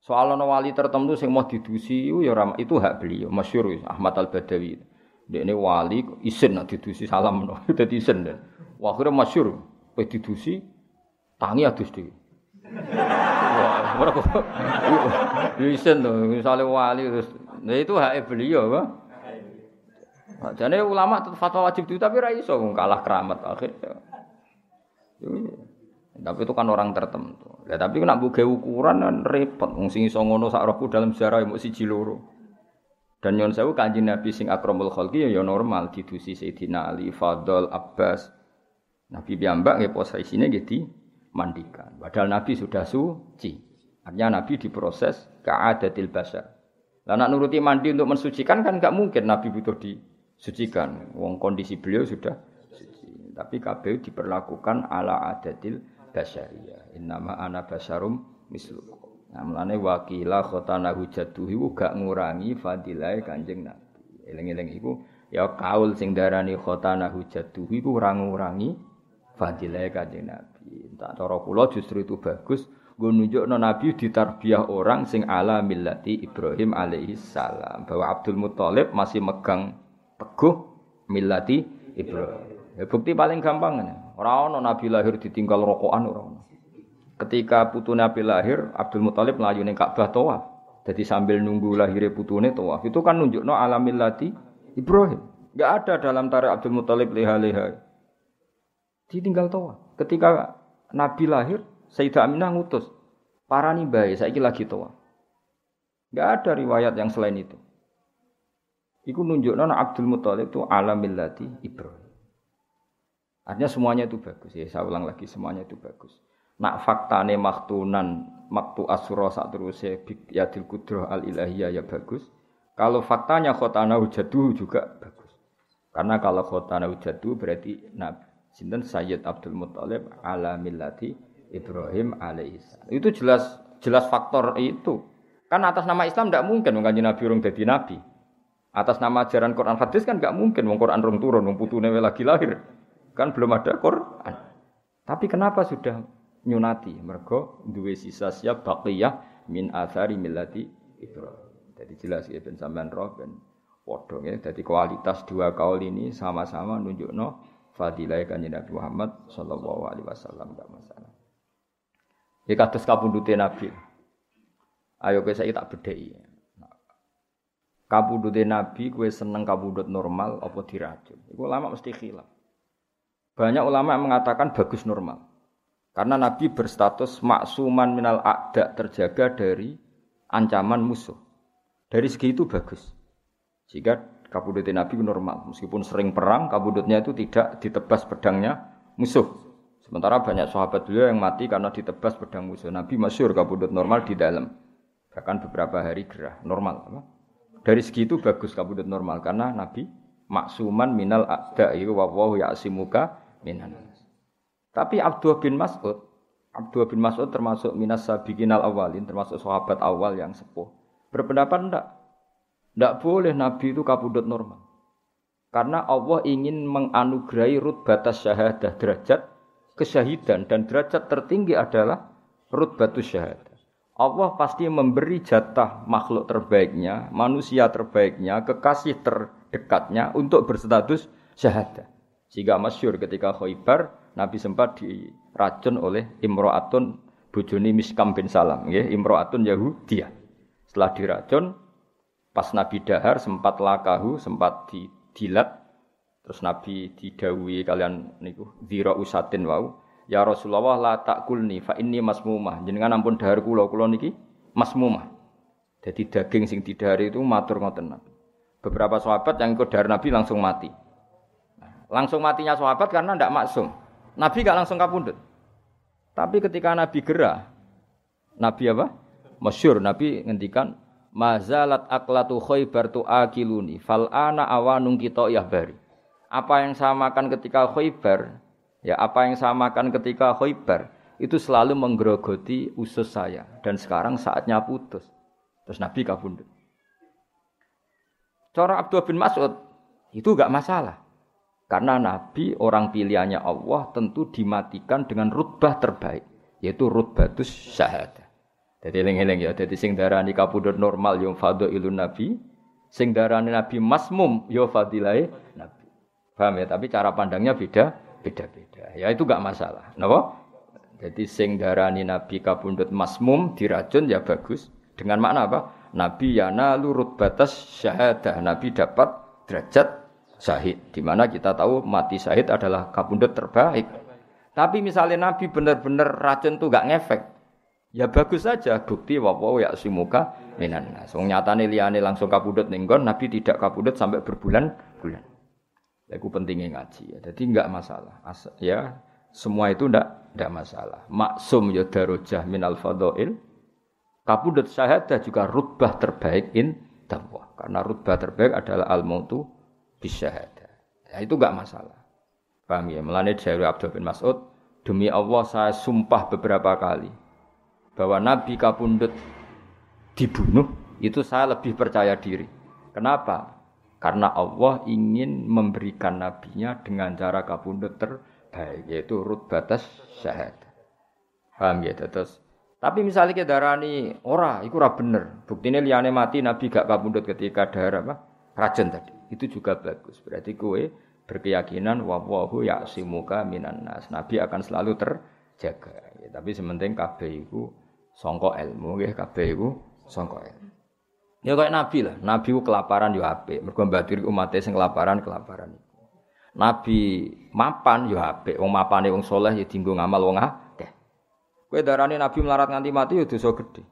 Soal wali tertentu sing mau didusi ya itu hak beliau, masyhur Ahmad Al-Badawi. Ini wali isin nak didusi salam no, dadi isin dan. Akhirnya masyhur, pe didusi tangi adus dhewe. Ora kok. Isin to, misale wali terus. Nah itu hak beliau, Pak. Jadi ulama tetap fatwa wajib itu tapi ra iso kalah keramat akhirnya. Tapi itu kan orang tertentu. Ya, tapi nak buka ukuran kan repot. Wong sing iso ngono sak rohku dalam sejarah mesti siji loro. Dan nyon sewu kanjeng Nabi sing akramul khalqi ya, ya normal didusi Sayyidina Ali, Fadl, Abbas. Nabi piyambak ya posisine nggih mandikan. Padahal Nabi sudah suci. Artinya Nabi diproses ka'adatil basar. Lah nak nuruti mandi untuk mensucikan kan enggak mungkin Nabi butuh disucikan. Wong kondisi beliau sudah suci. Tapi kabeh diperlakukan ala adatil basyariyah. Innama ana basyarum mislukum. Nah, wakila khotana hujatuhu iku gak ngurangi fadilah Kanjeng Nabi. Eling-eling iku ya kaul sing darani khotana hujatuhu iku ora ngurangi fadilah Kanjeng Nabi. Tak cara kula justru itu bagus gue nunjukno Nabi ditarbiyah orang sing ala millati Ibrahim alaihi salam bahwa Abdul Muthalib masih megang teguh millati Ibrahim. Ya, bukti paling gampang ini. Orang Nabi lahir ditinggal rokokan orang. Ketika putu Nabi lahir, Abdul Muthalib melayu ning Ka'bah tawaf. Jadi sambil nunggu lahirnya putune tawaf. Itu kan nunjukno alamillati Ibrahim. Enggak ada dalam tarik Abdul Muthalib leha-leha. Ditinggal tawaf. Ketika Nabi lahir, Sayyidah Aminah ngutus. Parani bae, saiki lagi tawaf. Enggak ada riwayat yang selain itu. Iku nunjukno Abdul Muthalib itu alamillati Ibrahim. Artinya semuanya itu bagus ya. Saya ulang lagi semuanya itu bagus. Nak faktane maktunan maktu asura saat terus ya dil kudroh al ilahiyah ya bagus. Kalau faktanya khotana hujadu juga bagus. Karena kalau khotana hujadu berarti Nabi Sinten Sayyid Abdul Muthalib ala millati Ibrahim alaihissalam. Itu jelas jelas faktor itu. Kan atas nama Islam tidak mungkin mengkaji Nabi urung jadi Nabi. Atas nama ajaran Quran hadis kan nggak mungkin wong Quran rung turun, wong putune lagi lahir. Kan belum ada Quran. Tapi kenapa sudah nyunati? Mergo duwe sisa siap baqiyah min athari millati Ibrahim. Jadi jelas ya ben sampean roh ben padha. Jadi kualitas dua kaul ini sama-sama nunjukno fadilah kanjeng Nabi Muhammad sallallahu alaihi wasallam enggak masalah. Ya kados kapundhute Nabi. Ayo kowe saiki tak bedheki. Kapundhute Nabi kowe seneng kapundhut normal apa diracun? Iku lama mesti khilaf. Banyak ulama yang mengatakan bagus normal. Karena Nabi berstatus maksuman minal akda terjaga dari ancaman musuh. Dari segi itu bagus. Jika kabudut Nabi normal. Meskipun sering perang, kabudutnya itu tidak ditebas pedangnya musuh. Sementara banyak sahabat beliau yang mati karena ditebas pedang musuh. Nabi masyur kabudut normal di dalam. Bahkan beberapa hari gerah. Normal. Dari segi itu bagus kabudut normal. Karena Nabi maksuman minal akda. Itu wawahu ya'simuka minan. Tapi Abdullah bin Mas'ud, Abdullah bin Mas'ud termasuk minas sabiqinal awalin, termasuk sahabat awal yang sepuh. Berpendapat ndak? Ndak boleh Nabi itu kabudut normal. Karena Allah ingin menganugerahi rut batas syahadah derajat kesyahidan dan derajat tertinggi adalah rut batus syahadah. Allah pasti memberi jatah makhluk terbaiknya, manusia terbaiknya, kekasih terdekatnya untuk berstatus syahadah. Sehingga masyur ketika Khaybar Nabi sempat diracun oleh Imro'atun bujuni Miskam bin Salam, ya, Imro'atun Yahudiyah. Setelah diracun, pas Nabi dahar sempat lakahu, sempat didilat, terus Nabi didawi kalian niku zira usatin wau. Ya Rasulullah la takulni fa inni masmumah. Jenengan ampun dahar kula, kula niki masmumah. Jadi daging sing didahari itu matur ngoten Beberapa sahabat yang ikut dahar Nabi langsung mati. Langsung matinya sahabat karena tidak maksum. Nabi gak langsung kapundut. Tapi ketika Nabi gerah, Nabi apa? Masyur, Nabi ngendikan mazalat aklatu khaybar tu akiluni fal ana awanung kita bari. Apa yang saya makan ketika khaybar, ya apa yang saya makan ketika khaybar itu selalu menggerogoti usus saya dan sekarang saatnya putus. Terus Nabi kapundut. Cara Abdul bin Mas'ud itu gak masalah. Karena Nabi orang pilihannya Allah tentu dimatikan dengan rutbah terbaik, yaitu rutbatus syahadah. Jadi eling-eling ya, jadi sing darani kapundhut normal yo ilun nabi, sing darani nabi masmum yo fadilai nabi. Paham ya? Tapi cara pandangnya beda, beda-beda. Ya itu gak masalah. Napa? Jadi sing darani nabi kapundhut masmum diracun ya bagus. Dengan makna apa? Nabi yana lurut batas syahadah. Nabi dapat derajat syahid. Di mana kita tahu mati syahid adalah kapundhut terbaik. Tapi misalnya Nabi benar-benar racun tuh gak ngefek, Ya bagus saja bukti wawo ya simuka minan nas. Wong nyatane liyane langsung kabudut ning Nabi tidak kabudut sampai berbulan-bulan. Ya pentingnya ngaji ya. Jadi enggak masalah. As ya semua itu enggak enggak masalah. Maksum ya darujah minal fadhail. Kabudut syahadah juga rutbah terbaik in dakwah. Karena rutbah terbaik adalah al-mautu bisyahadah. Ya itu enggak masalah. Paham ya? Melane dari Abdul bin Mas'ud, demi Allah saya sumpah beberapa kali bahwa Nabi Kapundut dibunuh, itu saya lebih percaya diri. Kenapa? Karena Allah ingin memberikan nabinya dengan cara kapundut terbaik, yaitu rut batas syahad. Paham ya? Terus tapi misalnya kita darani ora, itu ora bener. Buktinya liane mati Nabi gak kapundut ketika darah apa? Racun tadi. Itu juga bagus. Berarti kue berkeyakinan wawahu ya'simuka minan nas. Nabi akan selalu terjaga. Ya, tapi sementing kabeh iku songko ilmu nggih kabeh songko ilmu. Ya kayak nabi lah, nabi ku kelaparan yo apik, mergo mbadiri umat sing kelaparan kelaparan. Nabi mapan yo apik, wong mapane wong soleh ya dienggo ngamal wong akeh. Kowe darani nabi melarat nganti mati yo dosa gedhe.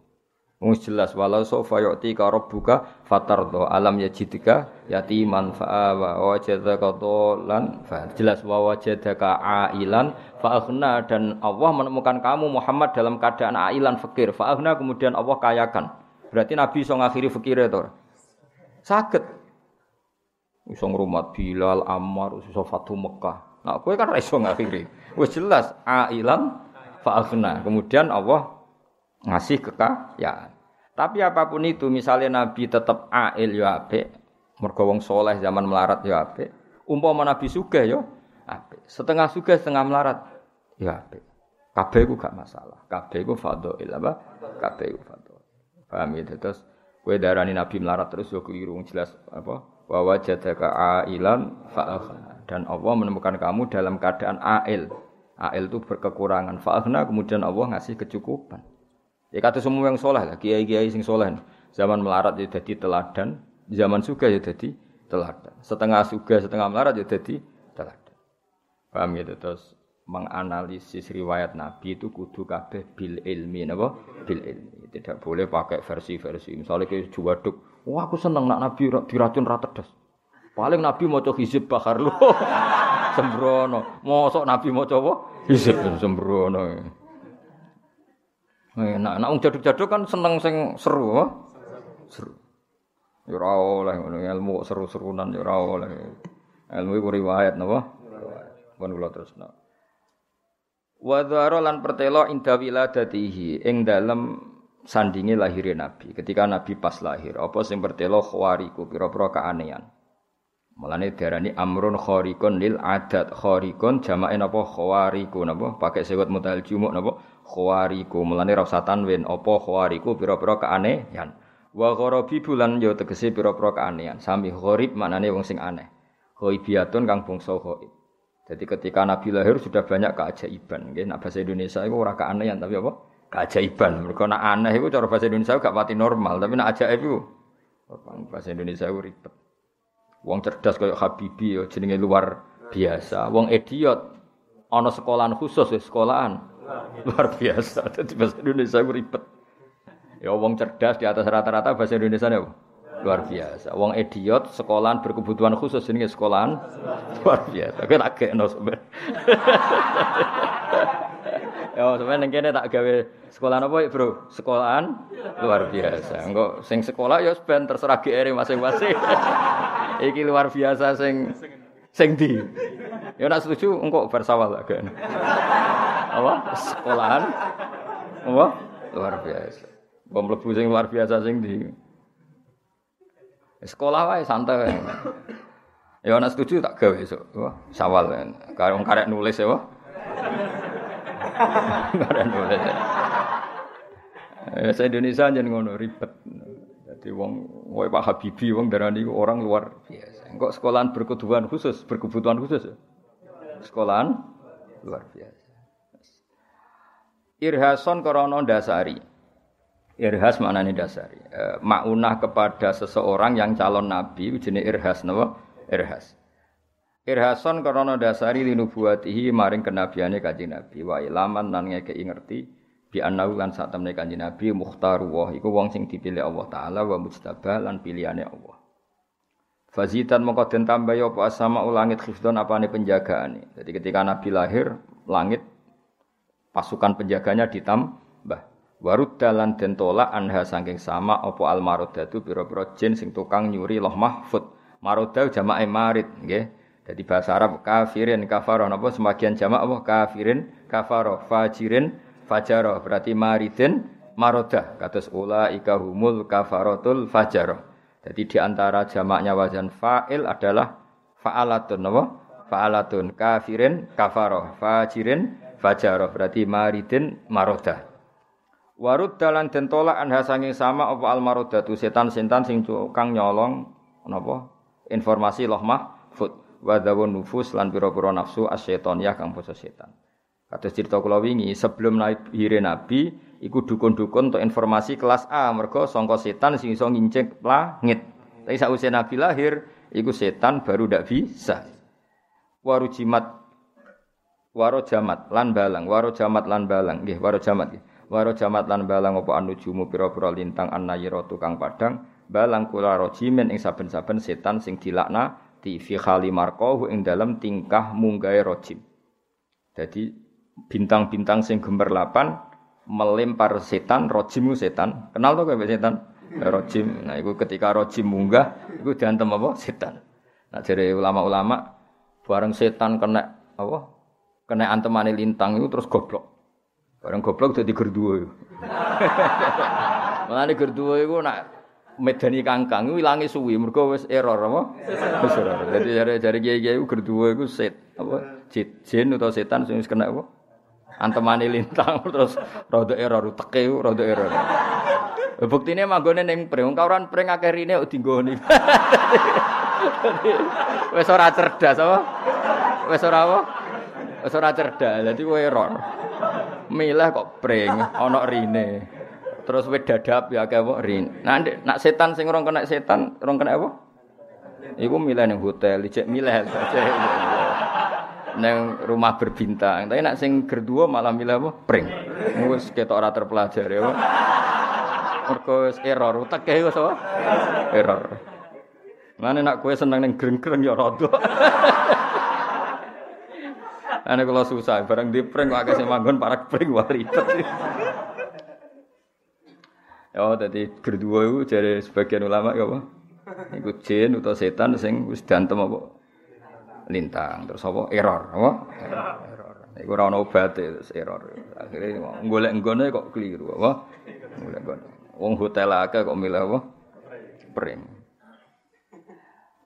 Wong jelas walau sofa yu'ti ka rabbuka fatardo alam yajidika yatiman fa'awa wa wajadaka dolan fa jelas wa wajadaka ailan fa'aghna dan Allah menemukan kamu Muhammad dalam keadaan ailan fakir. Fa'aghna kemudian Allah kayakan. Berarti Nabi iso ngakhiri fakir itu sakit. Iso ngrumat Bilal Ammar iso Fatu Mekah. Nah kowe kan iso ngakhiri. Wis jelas ailan fa'aghna kemudian Allah ngasih kekayaan tapi apa pun itu, misalnya Nabi tetap ail ya apik, mergo soleh zaman melarat ya apik. Umpama Nabi sugih ya apik. Setengah sugih setengah melarat ya apik. Kabeh iku gak masalah. Kabeh iku fadhail apa? Kabeh iku fadhail. Paham ya? Terus kowe darani Nabi melarat terus yo keliru jelas apa? Wa wajadaka ailan fa'akhna. Dan Allah menemukan kamu dalam keadaan ail. Ail itu berkekurangan. Fa'akhna kemudian Allah ngasih kecukupan. Ya kata semua yang soleh lah, kiai-kiai sing soleh. Zaman melarat ya jadi teladan, zaman suga ya jadi teladan. Setengah suga, setengah melarat ya jadi teladan. Paham gitu terus menganalisis riwayat Nabi itu kudu kabeh bil ilmi napa? Bil ilmi. Tidak boleh pakai versi-versi. Misalnya kayak juwaduk, wah aku seneng nak Nabi diracun rata das. Paling Nabi mau coba hizib bakar lu. sembrono. Mosok Nabi mau coba hizib sembrono. Nah, nak jaduk-jaduk kan seneng sing seru? Seru. Ya ora oleh ilmu seru-serunan ya ora oleh. Ilmu iku riwayat napa? Pun kula terusno. Wa dzara lan pertelo inda wiladatihi ing dalem sandinge lahire Nabi. Ketika Nabi pas lahir, apa sing pertelo khawariku pira-pira keanehan. Mulane diarani amrun khariqun lil adat. Khariqun jamake napa khawariku napa? Pakai sewet mutahal jumuk napa? Khawariku. Mulane ra usah tanwin apa khawariku pira-pira keanehan. Wa gharabi bulan ya tegese pira-pira keanehan. Sami gharib maknane wong sing aneh. Ghaibiyatun kang bangsa ghaib. Jadi ketika Nabi lahir sudah banyak keajaiban. Nggih, nak bahasa Indonesia itu ora keanehan tapi apa? Keajaiban. Mergo nak aneh itu cara bahasa Indonesia gak pati normal, tapi nak ajaib itu bahasa Indonesia itu ribet. Wong cerdas kayak Habibi ya jenenge luar biasa. Wong idiot ana sekolahan khusus ya sekolahan luar biasa. Dadi bahasa Indonesia ribet. Ya wong cerdas di atas rata-rata bahasa Indonesia ya luar biasa. Wong idiot sekolahan berkebutuhan khusus jenenge sekolahan luar biasa. Kowe tak gekno sampean. Ya sampeyan ning tak gawe sekolahan apa, Bro? Sekolahan luar biasa. Engko sing sekolah ya ben terserah GR masing-masing. Iki luar biasa sing sing di. Ya nak setuju engko bersawal agak. Apa? Sekolahan. Apa? Luar biasa. Bom mlebu sing luar biasa sing di. Sekolah wae santai. Ya nak setuju tak gawe esuk. Wah, sawal kan. Karo karek nulis ya, wah. Eh, saya Indonesia aja ngono ribet. Jadi wong wae Pak Habibie wong darani orang luar biasa. Engkok sekolahan berkebutuhan khusus, berkebutuhan khusus. Ya? Sekolahan luar biasa. Irhason korono dasari. Irhas maknanya dasari. E, maunah kepada seseorang yang calon nabi jenis irhas napa? Irhas. Irhason korono dasari linubuatihi maring kenabiane kanjeng Nabi wa ilaman nan ngekeki ngerti bi annahu lan sak temne kanjeng Nabi mukhtaru wa iku wong sing dipilih Allah taala wa mujtabah lan pilihane Allah. Fazitan mongko den tambah apa asama langit khifdon apane penjagaane. Jadi ketika Nabi lahir, langit pasukan penjaganya ditambah. Warud dalan den tolak anha saking sama apa al marodatu pira-pira jin sing tukang nyuri loh mahfud. Maroda jamae marid nggih. Jadi bahasa Arab kafirin kafaroh. Napa semakian jamak apa? Kafirin kafaroh. Fajirin fajaro berarti maridin maroda kados ula ika humul kafarotul fajaro jadi di antara jamaknya wazan fa'il adalah fa'alatun. Napa? Fa'alatun. Kafirin kafaro fajirin fajaro berarti maridin maroda warud dalan den tolak anha sanging sama apa al marodatu setan setan sing kang nyolong napa? Informasi loh mahfud wa nufus lan pira-pira nafsu asyaitoniyah kang basa setan Kados cerita kula wingi, sebelum lahir Nabi, iku dukun-dukun untuk informasi kelas A, mergo sangka setan sing iso ngincik langit. Tapi sausé Nabi lahir, iku setan baru ndak bisa. Waru jimat waro jamat lan balang, waro jamat lan balang, nggih waro jamat nggih. Waro jamat lan balang apa anujumu pira-pira lintang annayira tukang padang, balang kula rojimen ing saben-saben setan sing dilakna di fi khali marqahu ing dalam tingkah munggahe rojim. Jadi bintang-bintang sing gemerlapan melempar setan, rojim setan. Kenal tuh kayak setan? Rojim. Nah, itu ketika rojim munggah, itu diantem apa? Setan. Nah, dari ulama-ulama, bareng setan kena apa? Kena antemani lintang itu terus goblok. Bareng goblok jadi gerdua. Malah ini gerdua itu nak medani kangkang itu ilangi suwi mergo wis error apa? Wis error. Jadi dari dari kiai-kiai itu gerdua itu set apa? Jin atau setan sing kena apa? antemani lintang terus rada error teke rada error. Buktine manggone ning pring, kauran pring akeh rine kok dinggoni. Wis ora cerdas apa? Wis ora apa? Wis ora cerdas, dadi kowe error. Milih kok pring ana rine. Terus wis dadap ya akeh apa rin. Nah, nak setan sing ora kena setan, ora kena apa? Iku milih ning hotel, ijek milih neng rumah berbintang. Tapi nak sing kedua malah milih apa? Pring. Wis ketok ora terpelajari apa. Mergo wis error, uteke wis apa? Error. Mane nak kowe seneng ning greng-greng ya rada. Ane kalau susah, barang di prank kok akeh sing manggon parak prank wah ribet. Ya, tadi kedua itu dari sebagian ulama ya apa? Iku jin atau setan sing wis dantem apa? lintang. Terus apa? Error. Apa? Error. Iku ora ono obate error. Akhire golek nggone kok keliru apa? Golek nggone. Wong hotel akeh kok milih apa? Pring.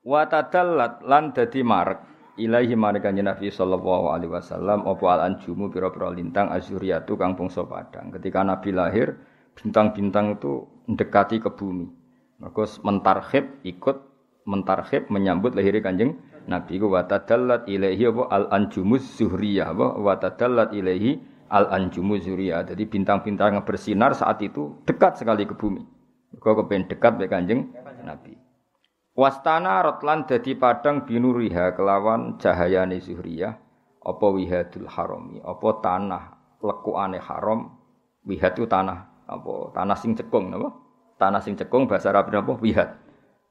Wa tadallat lan dadi marek ilahi mareka Nabi sallallahu alaihi wasallam apa al anjumu pira-pira lintang azuriyatu kang bangsa padang. Ketika Nabi lahir bintang-bintang itu mendekati ke bumi. Maka mentarhib ikut mentarhib menyambut lahirnya kanjeng Nabi. Ku wa tadallat ilaihi apa? Al anjumuz zuhriyah apa? Wa tadallat ilaihi al anjumuz zuhriyah. Jadi bintang-bintang yang bersinar saat itu dekat sekali ke bumi. Kau kepen dekat be Kanjeng Nabi. Wastana rotlan dadi padang binuriha kelawan cahayane zuhriyah. Apa wihadul harami? Apa tanah lekukane haram? Wihad itu tanah apa tanah sing cekung napa tanah sing cekung bahasa Arab napa wihad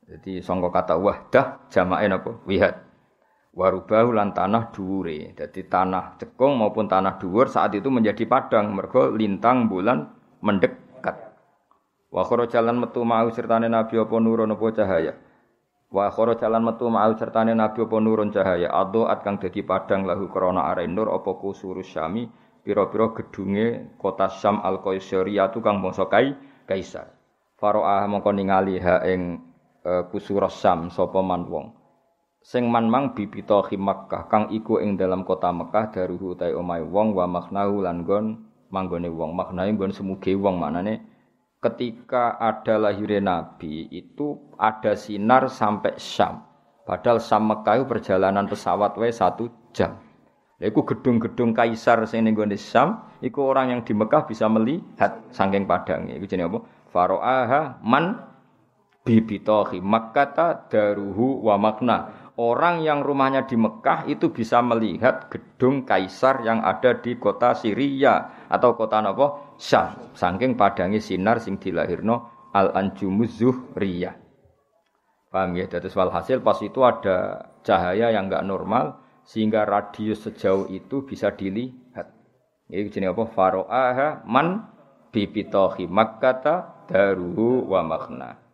jadi sangka kata wahdah jamake napa wihad warubahu lan tanah dhuwure. Jadi tanah cekung maupun tanah dhuwur saat itu menjadi padang mergo lintang bulan mendekat. Wa jalan metu mau sertane nabi apa nurun apa cahaya. Wa jalan metu mau sertane nabi apa nurun cahaya. Adoat kang dadi padang lahu krana are nur apa kusurus syami pira-pira gedunge kota Syam al tu kang bangsa kai kaisar. Faro'ah mongko ningali ha ing uh, kusurus Syam sapa man wong sing man mang bibita Makkah kang iku ing dalam kota Mekah daruhu tai omahe wong wa maknahu lan gon manggone wong maknae gon semuge wong manane ketika ada lahirnya Nabi itu ada sinar sampai Syam. Padahal Syam Mekah perjalanan pesawat wae satu jam. Iku gedung-gedung kaisar sing ning gone Syam, iku orang yang di Mekah bisa melihat saking padangnya. Iku jenenge apa? Faro'aha man bibitohi makkata daruhu wa makna. Orang yang rumahnya di Mekah itu bisa melihat gedung kaisar yang ada di kota Syria atau kota apa? Syam. Saking padangnya sinar sing dilahirno al-anjumuz zuhriyah. Paham ya? Jadi walhasil pas itu ada cahaya yang enggak normal sehingga radius sejauh itu bisa dilihat. Ini jenis apa? Faro'aha man bibitohi makkata daruhu wa makna.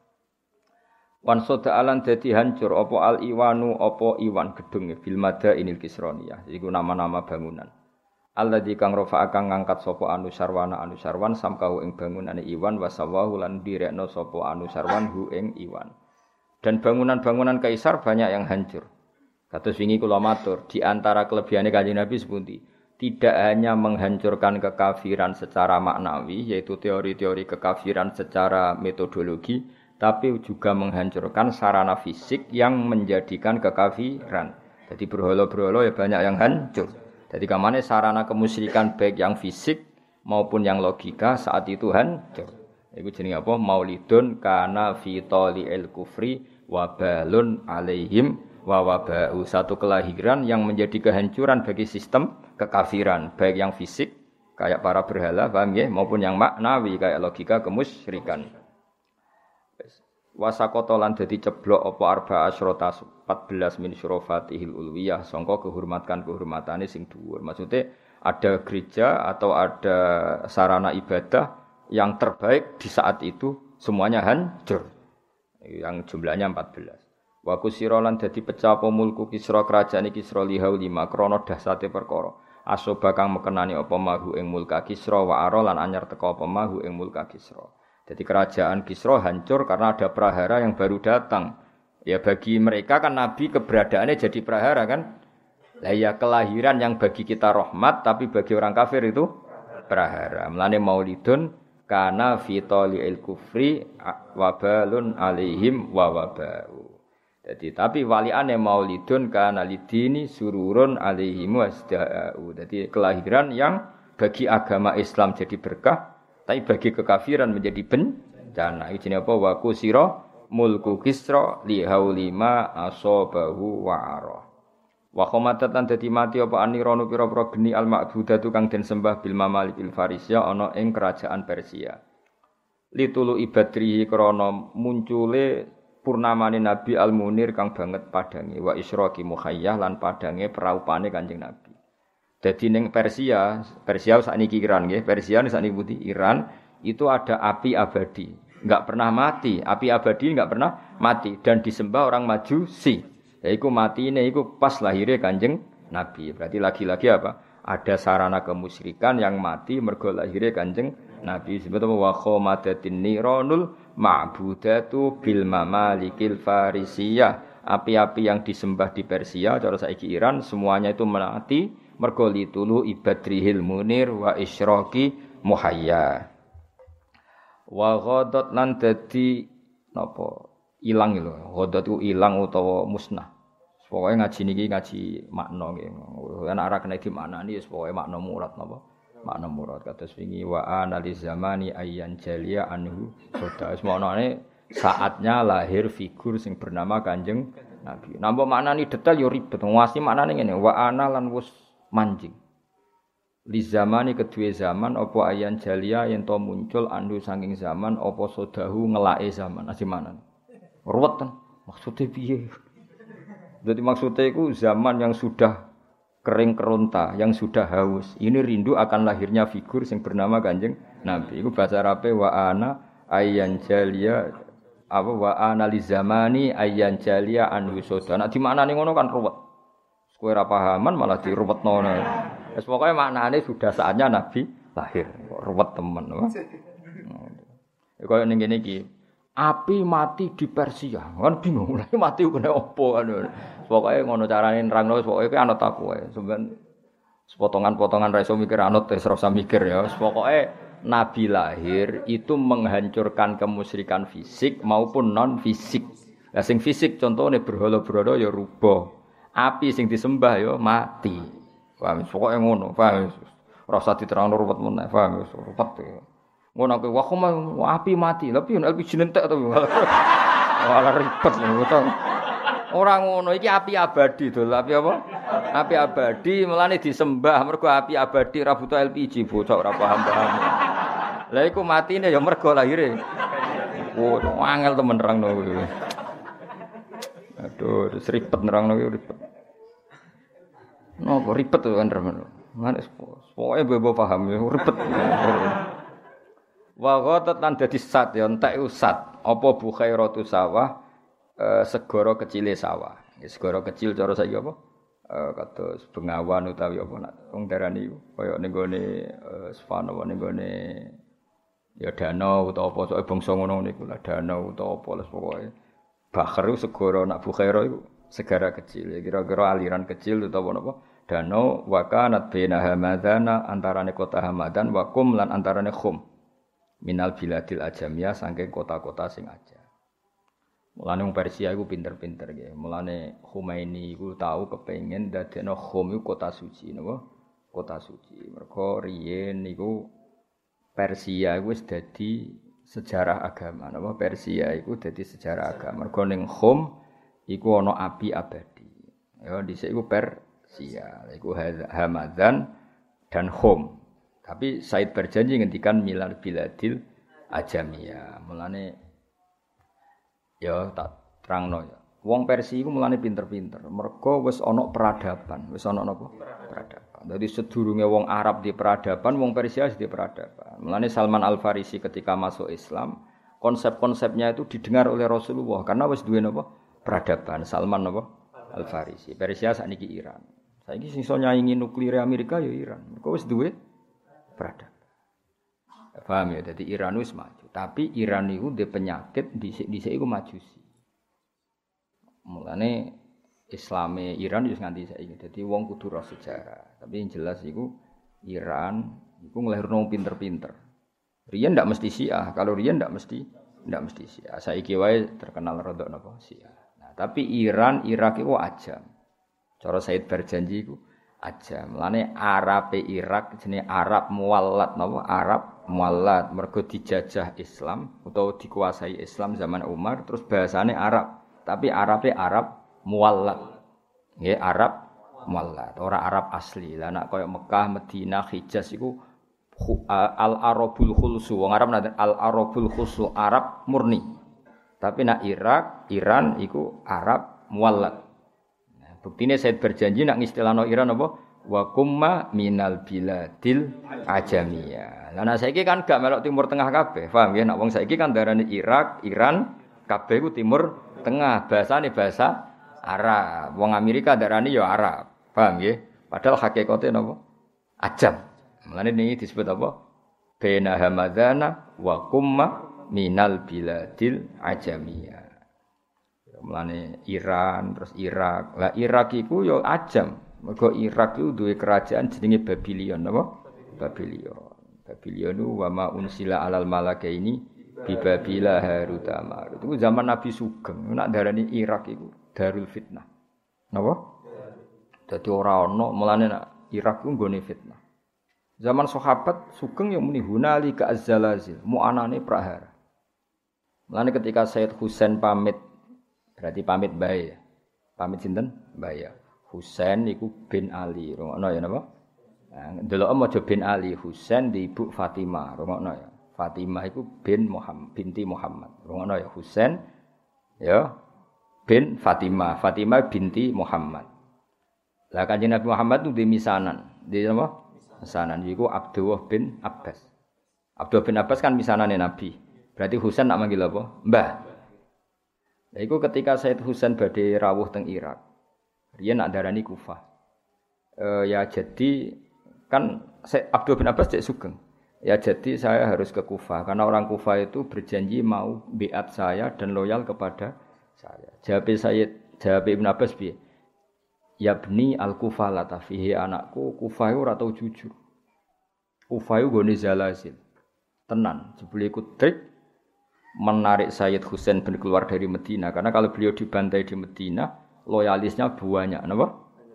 Wan alan dadi hancur opo al iwanu opo iwan gedung bil mada inil kisroniyah. Iku nama-nama bangunan. Allah di kang rofa akan ngangkat sopo anu sarwana anu sarwan samkau ing bangunan iwan wasawahu lan direkno sopo anu sarwan hu ing iwan. Dan bangunan-bangunan kaisar banyak yang hancur. Kados wingi kula matur, di antara kelebihane Kanjeng Nabi sepundi? Tidak hanya menghancurkan kekafiran secara maknawi, yaitu teori-teori kekafiran secara metodologi, tapi juga menghancurkan sarana fisik yang menjadikan kekafiran. Jadi berholo-berholo ya banyak yang hancur. Jadi ke mana sarana kemusyrikan baik yang fisik maupun yang logika saat itu hancur. Itu jenis apa? Maulidun kana fitoli el kufri wabalun alaihim wawabau satu kelahiran yang menjadi kehancuran bagi sistem kekafiran baik yang fisik kayak para berhala paham ya maupun yang maknawi kayak logika kemusyrikan. Wasakotolan jadi ceblok opo arba asrota 14 min syurofatihil ulwiyah songko kehormatan kehormatannya sing dhuwur. Maksudnya ada gereja atau ada sarana ibadah yang terbaik di saat itu semuanya hancur. Yang jumlahnya 14 Wa kusira lan dadi pecah apa mulku Kisra kerajaan Kisra lihau lima krana dasate perkara. Aso bakang mekenani apa mahu ing mulka Kisra wa aro lan anyar teka apa mahu ing mulka Kisra. Jadi kerajaan Kisra hancur karena ada prahara yang baru datang. Ya bagi mereka kan Nabi keberadaannya jadi prahara kan. Lah ya kelahiran yang bagi kita rahmat tapi bagi orang kafir itu prahara. Melane maulidun kana fitoli il kufri wabalun alaihim wa wabau. Jadi tapi waliane maulidun kana lidini sururun alaihi wasda'u. Jadi kelahiran yang bagi agama Islam jadi berkah, tapi bagi kekafiran menjadi bencana. Ini apa? Wa kusira mulku kisra li haulima asabahu wa. Wa khamatatan dadi mati apa anirono pira-pira geni al ma'budatu kang den sembah bil mamalikil farisia ana ing kerajaan Persia. Litulu ibadrihi krana muncule purnamane Nabi Al Munir kang banget padange wa isyraqi muhayyah lan padange peraupane Kanjeng Nabi. Jadi ning Persia, Persia sakniki Iran nggih, Persia sakniki putih Iran itu ada api abadi, enggak pernah mati. Api abadi enggak pernah mati dan disembah orang Majusi. Yaiku mati ini iku pas lahirnya Kanjeng Nabi. Berarti lagi-lagi apa? Ada sarana kemusyrikan yang mati mergo lahirnya Kanjeng Nabi sebut wa khomadatin nironul ma'budatu bil mamalikil farisiyah. Api-api yang disembah di Persia, cara saiki Iran, semuanya itu mati mergo litulu ibadrihil munir wa isyraqi muhayya. Wa ghadat lan dadi napa ilang lho. Ghadat itu ilang utawa musnah. Pokoknya ngaji niki ngaji makna nggih. Ana ora kena dimaknani wis pokoke makna murad napa makna murad kados wingi wa analiz zamani ayyan jalia anhu soda semonone saatnya lahir figur sing bernama Kanjeng Nabi. Nambah maknani detail yo ribet. Ngwasi maknane ngene wa ana lan wus manjing. Li zamani kedua zaman opo ayan jalia yang to muncul andu saking zaman opo sodahu ngelake zaman asih mana ruwet kan maksudnya piye jadi maksudnya itu zaman yang sudah kering keronta yang sudah haus. Ini rindu akan lahirnya figur yang bernama Kanjeng Nabi. Itu bahasa Arabe wa ana ayyan jalia apa wa ana li zamani ayyan jalia an wisoda. Nah, di mana nih ngono kan ruwet. Kowe ora pahaman malah diruwetno. Wis pokoke maknane sudah saatnya Nabi lahir. Ruwet temen. Kaya ning kene iki api mati di Persia. Kan bingung, mati kena opo kan. Pokoke ngono carane nerangno pokoke kuwi anut aku wae. Sampeyan potongan-potongan ra mikir anut wis ora mikir ya. Pokoke Nabi lahir itu menghancurkan kemusyrikan fisik maupun non fisik. Lah sing fisik contohnya berhala-berhala ya rubah. Api sing disembah ya mati. Paham? Pokoke ngono, paham? Rasa diterangno ruwet meneh, paham? Ruwet. Ngono kuwi wah api mati. Lah piye LPG nentek to. Malah ribet ngono Ora ngono iki api abadi dol. Api apa? Api abadi melane disembah mergo api abadi ra butuh LPG bocah ora paham-paham. Lah iku matine ya mergo lahire. Oh, angel temen nerangno kuwi. Aduh, ribet nerangno kuwi ribet. Nopo ribet to kan remen. Ngene pokoke bebo paham ya ribet. Wa ghatat lan dadi sat ya entek usat. Apa bu khairatu sawah uh, segara kecile sawah. Ya, segara kecil cara saiki apa? Uh, kados bengawan utawi apa nak wong darani kaya ning gone uh, Svana ning gone ya danau utawa apa sok bangsa ngono niku lah danau utawa apa les pokoke. Bakhar segara nak bukhaira iku segara kecil ya kira-kira aliran kecil utawa apa danau wa kanat baina hamadana antarane kota Hamadan wa kum lan antarane khum minal biladil ajamiyah saking kota-kota sing aja Mulane wong Persia iku pinter-pinter nggih. Mulane Khomeini iku tahu kepengin dadekno Khom iku kota suci napa? Kota suci. Mergo riyen niku Persia iku wis dadi sejarah agama napa? Persia iku dadi sejarah agama. Mergo ning Khom iku ana api abadi. Ya dhisik iku Persia. Iku Hamadan dan Khom. Tapi Said berjanji ngendikan milar biladil ajamiyah. Mulane ya tak terangno ya. Wong Persia iku mulane pinter-pinter. Mergo wis ana peradaban, wis ana napa? Peradaban. Dadi sedurunge wong Arab di peradaban, wong Persia di peradaban. Mulane Salman Al Farisi ketika masuk Islam, konsep-konsepnya itu didengar oleh Rasulullah karena wis duwe napa? Peradaban. Salman napa? Al Farisi. Persia sakniki Iran. Saiki sing iso nyaingi nuklir Amerika ya Iran. Mergo wis duwe peradaban. Paham ya? Jadi Iran wis maju. Tapi Iran itu di penyakit di dhisik iku majusi. Mulane Islame Iran wis nganti saiki. Dadi wong kudu roh sejarah. Tapi yang jelas iku Iran iku nglahirno pinter-pinter. Rian ndak mesti Syiah. Kalau Rian ndak mesti ndak mesti Syiah. Saiki wae terkenal rodok napa Syiah. Nah, tapi Iran, Irak iku ajam. Cara Said berjanji iku aja. Mulane Arab Irak jenenge Arab muallat napa? Arab muallat mergo dijajah Islam utawa dikuasai Islam zaman Umar terus bahasane Arab. Tapi Arabe Arab muallat. Nggih Arab muallat, ora Arab asli. Lah nek koyo Mekah, Madinah, Hijaz iku al arabul khulsu wong Arab al arabul khulsu Arab murni. Tapi nak Irak, Iran iku Arab muallat. Buktine saya berjanji nak ngistilahno Iran apa? Wa kumma minal biladil ajamiyah. Lah nah saiki kan gak melok timur tengah kabeh. Paham ya? Nak wong saiki kan darani Irak, Iran, kabeh ku timur tengah. Bahasane bahasa Arab. Wong Amerika darani ya Arab. Paham ya? Padahal hakikate napa? Ajam. Mulane ini disebut apa? Baina hamadana wa kumma minal biladil ajamiyah. Mulane Iran terus Irak. Lah Irak iku yo ya ajam. Mergo Irak itu duwe kerajaan jenenge Babylon apa? Babylon. Babylon wa ma unsila alal malaka ini bi Babila Harut. Itu zaman Nabi Sugeng. Nak darani Irak itu darul fitnah. Napa? Dadi ora ana mulane nak Irak ku nggone fitnah. Zaman sahabat Sugeng yang muni hunali ka azzalazil, mu anane prahara. Mulane ketika Said Husain pamit Berarti pamit bae ya. Pamit sinten? Bae ya. Husain iku bin Ali. Rungokno ya napa? Nah, delok maca bin Ali Husain di ibu Fatimah. Rungokno ya. Fatimah iku bin Muhammad, binti Muhammad. Rungokno ya Husain ya bin Fatimah. Fatimah binti Muhammad. Lah kanjeng Nabi Muhammad itu di misanan. Di apa? Misanan iku Abdullah bin Abbas. Abdullah bin Abbas kan misanane Nabi. Berarti Husain nak manggil apa? Mbah. Nah, itu ketika Said Husain badai rawuh teng Irak. Dia nak darani Kufah. E, ya jadi kan Abdul bin Abbas cek sugeng. Ya jadi saya harus ke Kufah karena orang Kufah itu berjanji mau biat saya dan loyal kepada saya. Jawab saya jawab Ibn Abbas bi. Yabni al Kufah latafihi anakku Kufah itu ratau jujur. Kufah goni zalazil. tenan. Jebule iku trik menarik Sayyid Husain bin keluar dari Medina karena kalau beliau dibantai di Medina loyalisnya banyak, kenapa?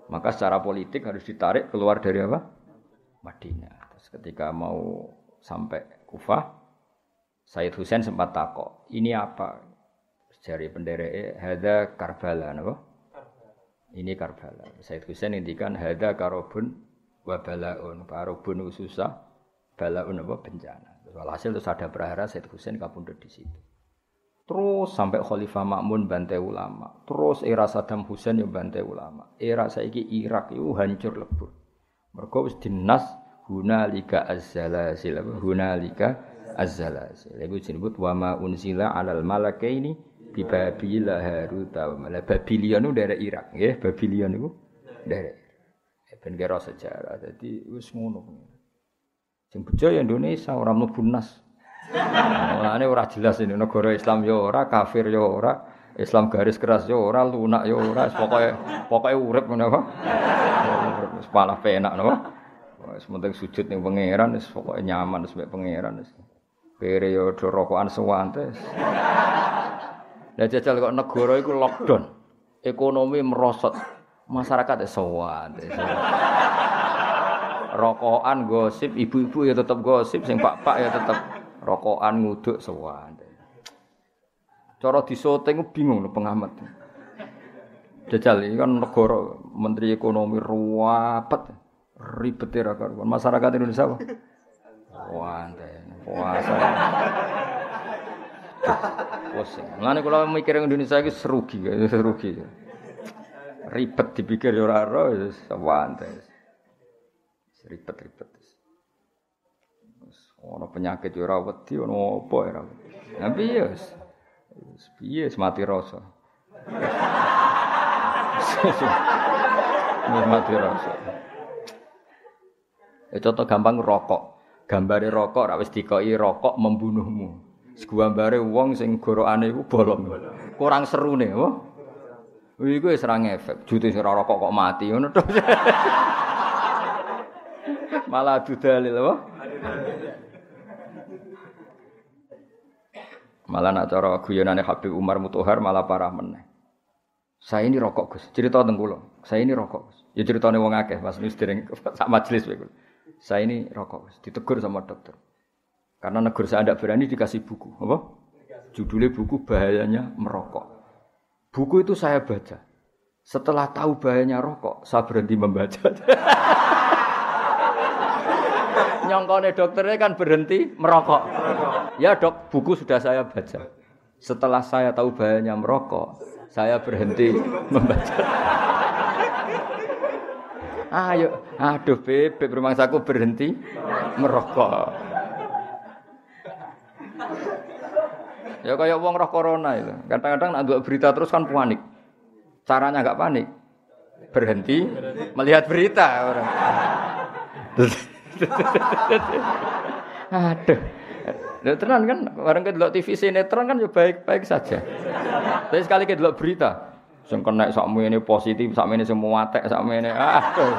Maka secara politik harus ditarik keluar dari apa? Madinah. Terus ketika mau sampai Kufah, Sayyid Husain sempat takok, ini apa? Jari pendereke hada Karbala napa? Ini Karbala. Said Husain ngendikan hada karobun wa balaun. Karobun susah, balaun apa bencana. Walhasil terus ada berharap Said Husain kapundhut di situ. Terus sampai Khalifah Makmun bantai ulama. Terus era Saddam Hussein yang bantai ulama. Era saiki Irak itu hancur lebur. Mergo wis dinas hunalika az-zalazil. Hunalika az-zalazil. Iku disebut wa ma unzila alal malakaini di Babila Harut Malah Babilion itu dari Irak ya Babilion itu dari ben kira sejarah jadi wis ngono sing bejo ya Indonesia orang mlebu nas Mulane ora jelas ini negara Islam ya ora kafir ya ora Islam garis keras ya ora lunak ya ora pokoke pokoke urip ngono apa wis malah penak no wis penting sujud ning pangeran wis pokoke nyaman wis pangeran wis kere yo do rokokan sewante Lah jajal kok negara iku lockdown. Ekonomi merosot. Masyarakat ya sowan. Rokokan gosip, ibu-ibu ya tetap gosip, sing pak-pak ya tetap rokokan nguduk sowan. Cara disoting bingung lho pengamat. Jajal ini kan negara menteri ekonomi ruwapet ribet ya masyarakat Indonesia apa? Wah, puasa. Pusing. Mulane kula mikir Indonesia iki serugi, serugi. Ribet dipikir ya ora santai. Ribet-ribet. Ono penyakit ya ora wedi, ono apa ora. Nah piye wis. Wis piye mati rasa. mati rasa. Ya contoh gampang rokok. Gambare rokok ra wis dikoki rokok membunuhmu. Seguambare wong sing gorokane iku bolong. Kurang serune, apa? Iku wis ora ngefek. Jute sing ora rokok kok mati ngono to. Malah adu dalil apa? Malah nak cara guyonane Habib Umar Mutohar malah parah meneh. Saya ini rokok Gus. Cerita teng kula. Saya ini rokok Gus. Ya ceritane wong akeh pas wis dereng sak majelis kowe. Saya ini rokok Gus. Ditegur sama dokter. Karena negara saya tidak berani dikasih buku. Apa? Judulnya buku bahayanya merokok. Buku itu saya baca. Setelah tahu bahayanya rokok, saya berhenti membaca. Nyongkone dokternya kan berhenti merokok. Ya dok, buku sudah saya baca. Setelah saya tahu bahayanya merokok, saya berhenti membaca. Ayo, aduh bebek rumahsaku berhenti merokok. Ya kayak wong roh corona itu. Kadang-kadang nak berita terus kan panik. Caranya nggak panik. Berhenti melihat berita orang. Aduh. Ya tenan kan bareng ke delok TV sinetron kan ya baik-baik saja. Tapi sekali ke delok berita sing kena sakmu ini positif, sakmu ini semua tek, sakmu ini aduh.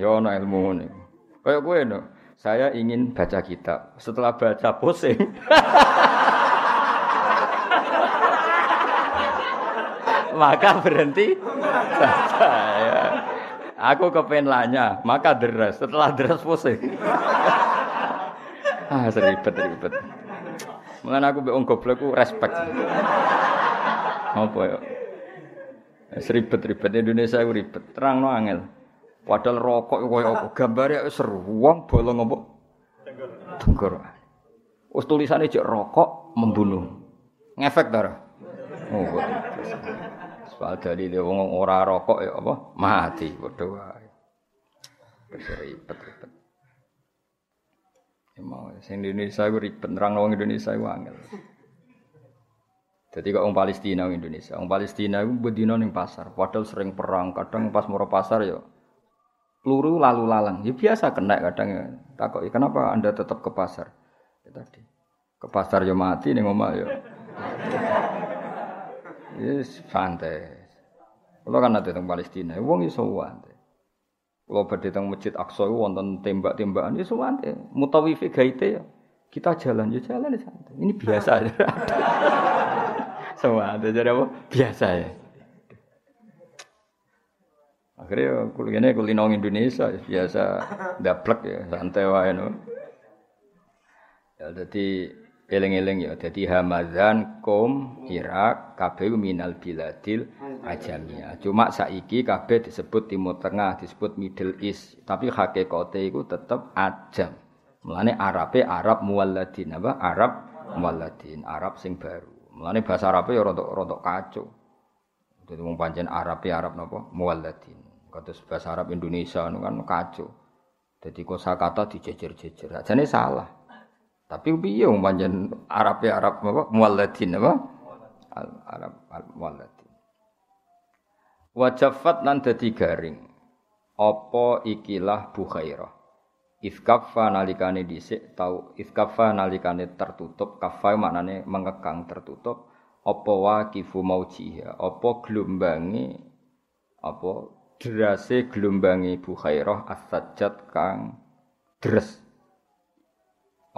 Ya ana ilmu ini. Kayak gue no. Saya ingin baca kitab. Setelah baca pusing. maka berhenti baca ya. Aku kepen lanya, maka deras. Setelah deras pusing. ah, seribet ribet. Mengenai aku beong goblok respect. Apa ya? Seribet ribet Indonesia aku ribet. Terang no angel. Padahal rokok koyo apa? Gambare seru. Wong bolong apa? Tenggorokan. Wis tulisane cek rokok membunuh. Ngefek ta Oh, Soal dia wong ora rokok ya apa? Mati padha wae. Wis ribet-ribet. Emang ya sing Indonesia iku ribet nerang wong Indonesia iku angel. Jadi kok orang Palestina orang Indonesia, orang Palestina itu bedino ning pasar, padahal sering perang, kadang pas mau pasar ya peluru lalu lalang. Ya biasa kena kadang ya. Takut, ya, kenapa Anda tetap ke pasar? Ya tadi. Ke pasar ya mati nih ngomong ya. Yes, santai. Kalau kan ada tentang Palestina, wong iso santai. Kalau badhe teng Masjid Aqsa wonten tembak-tembakan ya suwante. Mutawifi gaite ya. Kita jalan ya jalan ya santai. Ini biasa aja. Semua ada jadi apa? Biasa ya. Akhirnya kuliahnya kuliah Indonesia biasa daplek ya santai wae no. Ya jadi eling-eling ya. Dadi Hamadan kom Irak kabeh minal biladil ajamia cuma saiki kabeh disebut Timur Tengah disebut Middle East. Tapi hakikate iku tetep ajam. Mulane Arabe Arab muwalladin. Apa? Arab muwalladin Arab sing baru. Mulane bahasa Arabe ya rada-rada kacau. Dadi wong pancen Arab ya Arab napa? Muwalladin. Kados bahasa Arab Indonesia kan kacau. Dadi kosakata dijejer-jejer. Ajane salah Tapi piye wong panjen Arab ya Arab apa mualladin apa? Al Arab al mualladin. Wajafat nan dadi garing. Apa ikilah bukhairah. Ifkafa nalikane dhisik tau ifkafa nalikane tertutup kafa maknane mengekang tertutup apa waqifu maujiha apa gelombangi apa derase gelombangi bukhairah as-sajjad kang dres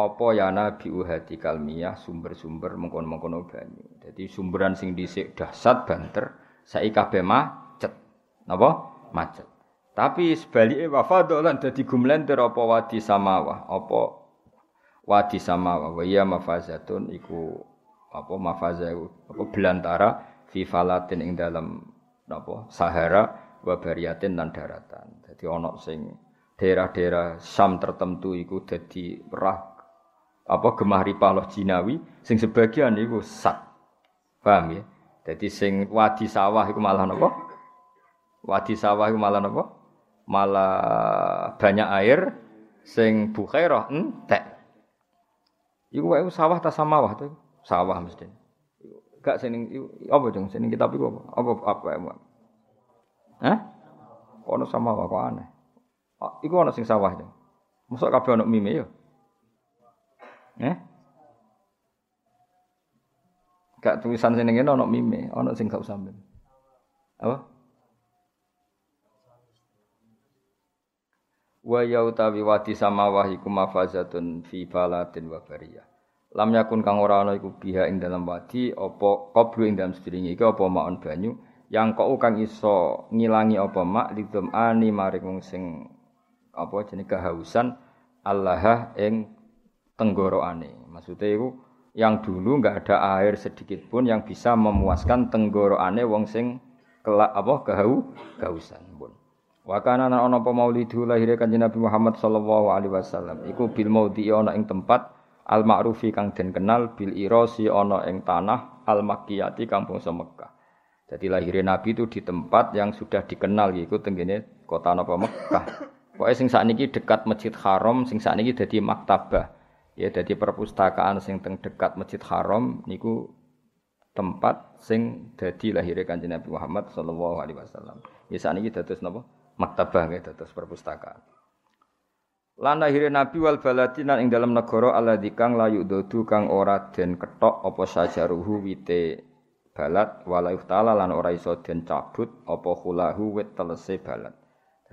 apa ya nabi uhati kalmiyah sumber-sumber mengkono-mengkono banyu. Jadi sumberan sing dhisik dahsyat banter saiki kabeh macet. Napa? Macet. Tapi sebaliknya wafado lan dadi gumlenter apa wadi samawa, apa wadi samawa wa ya mafazatun iku apa mafaza apa belantara fi falatin ing dalam napa Sahara wa bariatin lan daratan. Jadi ana sing daerah-daerah Sam tertentu iku dadi rah apa gemah ripaloh jinawi sing sebagian iku sat. Paham ya? Jadi sing wadi sawah iku malah napa? Wadi sawah iku malah napa? Malah banyak air sing bukhairah entek. Iku wae sawah ta samawah to? Sawah mesti. Gak sing apa dong sing kitab iku apa? Apa apa apa? Hah? Ono samawah kok aneh. Iku ono sing sawah dong. Mosok kabeh ono mime ya? Eh? Gak tulisan sini ngene ana mime, ana sing gak usah mime. Apa? Wa yautawi wadi samawah iku mafazatun fi balatin wa bariyah. Lam yakun kang ora ana iku biha ing dalam wadi apa qablu ing dalam sedringe iki apa maon banyu yang kok kang iso ngilangi apa mak lidum ani maring sing apa jenenge kehausan Allah ing tenggoroane. Maksudnya itu yang dulu nggak ada air sedikit pun yang bisa memuaskan tenggoroane wong sing kelak apa kehau kehausan pun. Wa kana ana apa maulidu lahir kanjeng Nabi Muhammad sallallahu alaihi wasallam iku bil maudhi ana ing tempat al ma'rufi kang den kenal bil irasi ana ing tanah al makkiyati bangsa Mekah. Jadi lahirnya Nabi itu di tempat yang sudah dikenal yaitu tenggene kota napa Mekah. Pokoknya sing sakniki dekat Masjid Haram, sing sakniki dadi maktabah. Ya jadi perpustakaan sing teng dekat Masjid Haram niku tempat sing dadi lahirnya Kanjeng Nabi Muhammad sallallahu alaihi wasallam. Ya sakniki dados napa? Maktabah nggih dados perpustakaan. Lan lahirnya Nabi wal baladinan ing dalam negara alladzi kang layu dodu kang ora den ketok apa sajaruhu wite balat wala iftala lan ora iso den cabut apa hulahu wit telese balat.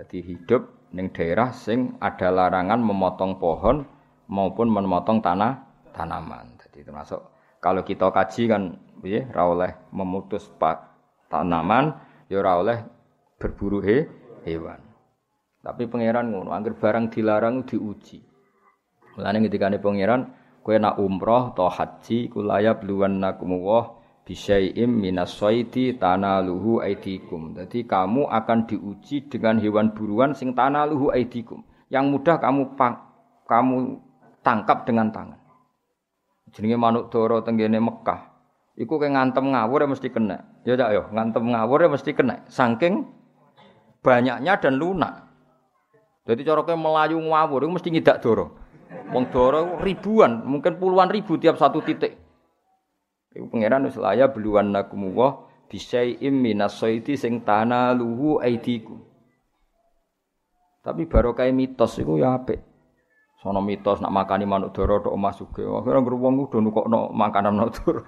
Jadi hidup ning daerah sing ada larangan memotong pohon maupun memotong tanah tanaman. Jadi termasuk kalau kita kaji kan ya ra memutus pak tanaman ya ora oleh berburu he, hewan. Tapi pangeran ngono, angger barang dilarang diuji. Mulane ketika pangeran kowe nak umroh atau haji kulaya bluwan nakumullah bisyai'im minas saidi tanaluhu aidikum. Jadi kamu akan diuji dengan hewan buruan sing tanaluhu aidikum. Yang mudah kamu kamu tangkap dengan tangan. Jenenge manuk doro tenggene Mekah. Iku kayak ngantem ngawur ya mesti kena. Ya tak yo, ngantem ngawur ya mesti kena. Saking banyaknya dan lunak. Jadi cara kayak melayu ngawur itu mesti ngidak doro. Wong doro ribuan, mungkin puluhan ribu tiap satu titik. Iku pangeran wis laya beluan nakumuwah bisyai'im minas saidi sing tanaluhu aidiku. Tapi barokah mitos iku ya apik. Sono mitos nak makani manuk doro tok omah sugih. Akhire ngger wong kudu nukokno makanan manuk doro.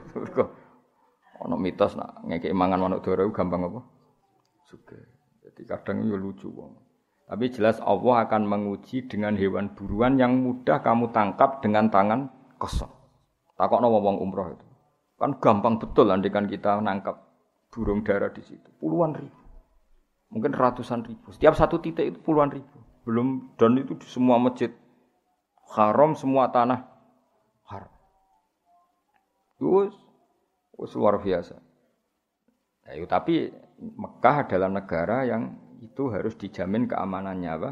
Ono mitos nak ngekeki mangan manuk doro gampang apa? Sugih. Jadi kadang yo lucu wong. Tapi jelas Allah akan menguji dengan hewan buruan yang mudah kamu tangkap dengan tangan kosong. Takokno wong umroh itu. Kan gampang betul andikan kita nangkap burung dara di situ. Puluhan ribu. Mungkin ratusan ribu. Setiap satu titik itu puluhan ribu. Belum dan itu di semua masjid haram, semua tanah haram. Terus, terus luar biasa. Ya, tapi Mekah adalah negara yang itu harus dijamin keamanannya apa?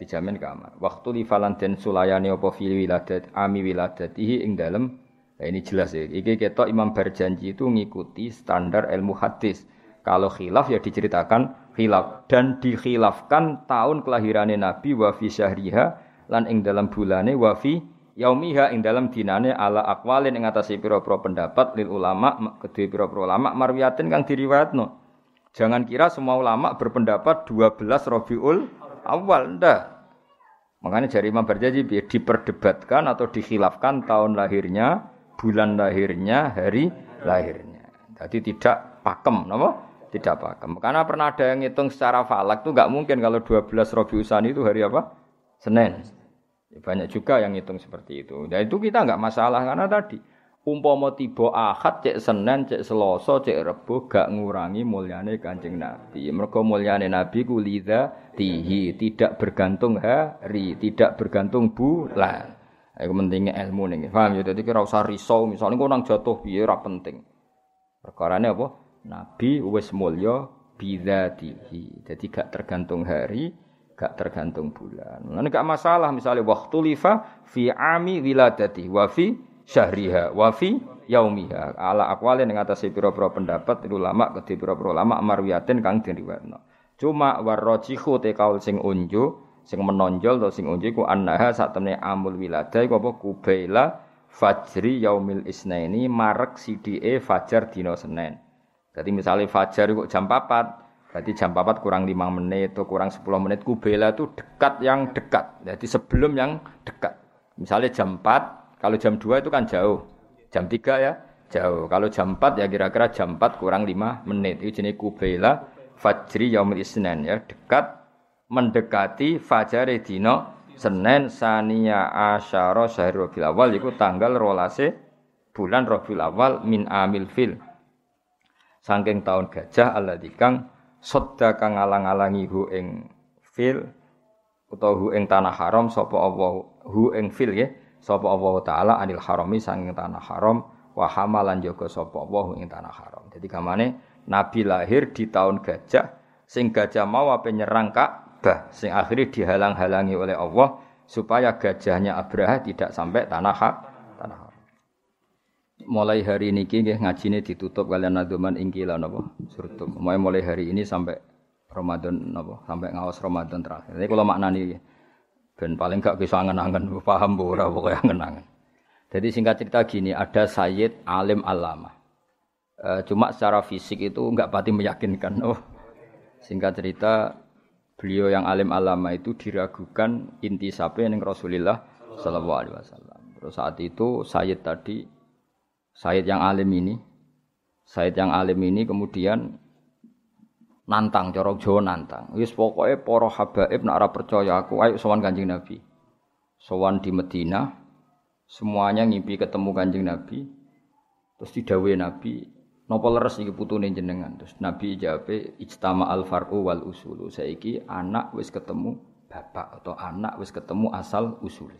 Dijamin keamanan. Waktu di Valentin Sulayani apa fil wiladat ami wiladatihi ing dalam nah ini jelas ya. Iki kita Imam berjanji itu ngikuti standar ilmu hadis. Kalau khilaf ya diceritakan khilaf dan dikhilafkan tahun kelahirannya Nabi wa fi syahriha lan ing dalam bulane wa fi yaumiha ing dalam dinane ala akwalin ing atase pira-pira pendapat lil ulama kedue pira-pira ulama marwiyatin kang diriwayatno. Jangan kira semua ulama berpendapat 12 Rabiul Awal, ndak. Makanya jari Imam Barjaji diperdebatkan atau dikhilafkan tahun lahirnya, bulan lahirnya, hari lahirnya. Jadi tidak pakem, nama? Tidak pakem. Karena pernah ada yang ngitung secara falak tuh nggak mungkin kalau 12 Rabiul Usani itu hari apa? Senin. Ya, banyak juga yang ngitung seperti itu. Dan itu kita nggak masalah karena tadi umpama tiba Ahad cek Senin cek Selasa cek Rebo gak ngurangi mulyane Kanjeng Nabi. Mergo mulyane Nabi ku lidza tihi, tidak bergantung hari, tidak bergantung bulan. Iku pentingnya ilmu nih. Paham ya? Jadi kira usah risau, misalnya kau nang jatuh biar penting. Perkarane apa? Nabi wis mulya bidzatihi. Jadi gak tergantung hari, gak tergantung bulan. Lan gak masalah misalnya waktu lifa fi ami wiladati wa fi syahriha wa fi yaumiha. Ala aqwalin ing atase pira-pira pendapat ulama kedhe pira-pira ulama marwiyatin kang diriwayatno. Cuma warrajihu te kaul sing unju sing menonjol atau sing unju ku annaha satemene amul wilada iku apa? Kubaila fajri yaumil isnaini marek sidike fajar dina Senin. Jadi misalnya fajar itu jam 4 berarti jam 4 kurang 5 menit atau kurang 10 menit kubela itu dekat yang dekat jadi sebelum yang dekat misalnya jam 4 kalau jam 2 itu kan jauh. Jam 3 ya jauh. Kalau jam 4 ya kira-kira jam 4 kurang 5 menit. Itu jenis kubaila fajri yaumil isnen ya. Dekat mendekati fajar dino Senin sania asyara syahrul Rabiul Awal itu tanggal rolase bulan Rabiul Awal min amil fil. Saking tahun gajah Allah dikang sodda kang alang-alangi hu ing fil utawa hu ing tanah haram sapa Allah hu ing fil ya sapa Allah taala anil harami sanging tanah haram wa hamalan jaga sapa Allah ing tanah haram. Jadi kamane Nabi lahir di tahun gajah sing gajah mau apa nyerang Ka'bah sing akhirnya dihalang-halangi oleh Allah supaya gajahnya Abraha tidak sampai tanah haram. Mulai hari ini nggih ngajine ditutup kalian naduman ingkila napa surtum. Mulai mulai hari ini sampai Ramadan napa sampai ngawas Ramadan terakhir. Ini kalau maknani Ben paling gak bisa angen-angen paham bu ora pokoke angen-angen. Jadi singkat cerita gini, ada Sayyid alim alama. E, cuma secara fisik itu enggak pati meyakinkan. Oh, singkat cerita beliau yang alim alama itu diragukan inti sapi yang Rasulullah Shallallahu Alaihi Wasallam. Terus saat itu Sayyid tadi, Sayyid yang alim ini, Sayyid yang alim ini kemudian nantang corok Jawa nantang. Wis pokoke para habaib nak ora percaya aku ayo sowan Kanjeng Nabi. Sowan di Medina semuanya ngimpi ketemu Kanjeng Nabi. Terus didhawuhi Nabi, napa leres iki putune jenengan? Terus Nabi jawab, ijtama al far'u wal usulu. Saiki anak wis ketemu bapak atau anak wis ketemu asal usule.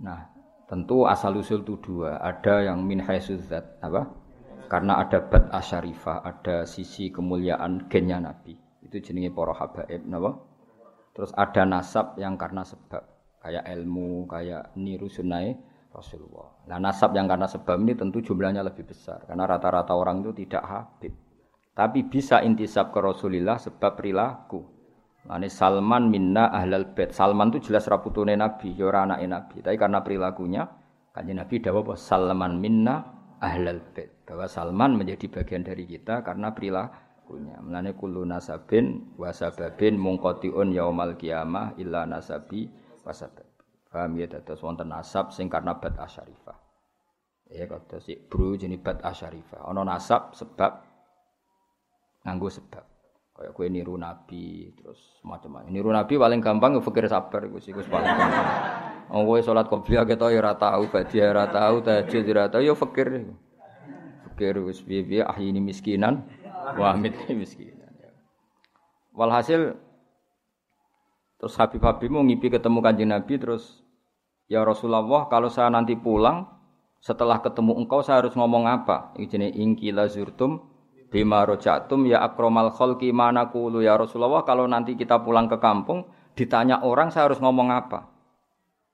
Nah, tentu asal usul itu dua. Ada yang min haisuzat, apa? karena ada bat asyarifah, ada sisi kemuliaan gennya Nabi. Itu jenenge para habaib napa? Terus ada nasab yang karena sebab kayak ilmu, kayak niru sunai Rasulullah. Nah nasab yang karena sebab ini tentu jumlahnya lebih besar karena rata-rata orang itu tidak habib. Tapi bisa intisab ke Rasulullah sebab perilaku. Ini Salman minna ahlal bait. Salman itu jelas raputune Nabi, ya ora anake Nabi. Tapi karena perilakunya, kanjeng Nabi dawuh Salman minna ahlal bait bahwa Salman menjadi bagian dari kita karena perilakunya. Mulane kullu nasabin wa sababin munqatiun yaumal qiyamah illa nasabi wa sabab. Paham ya dados wonten nasab sing karena bat asyarifah. Ya kata si bro jenis bat asyarifah. Ana nasab sebab nganggo sebab. Kayak kue niru nabi terus macam-macam. Niru nabi paling gampang fikir sabar iku sih paling gampang. Oh kowe salat qobliyah ketok ya ora tau, badiah ora tau, tahajud ora tau ya fikir. Fikir wis piye-piye ini miskinan, wa ini miskinan. Walhasil terus Habib-Habib mau ngipi ketemu kanjeng Nabi terus ya Rasulullah kalau saya nanti pulang setelah ketemu engkau saya harus ngomong apa? Ini ingkila zurtum bima rojatum ya akromal kholki mana kulu ya Rasulullah. Kalau nanti kita pulang ke kampung ditanya orang saya harus ngomong apa?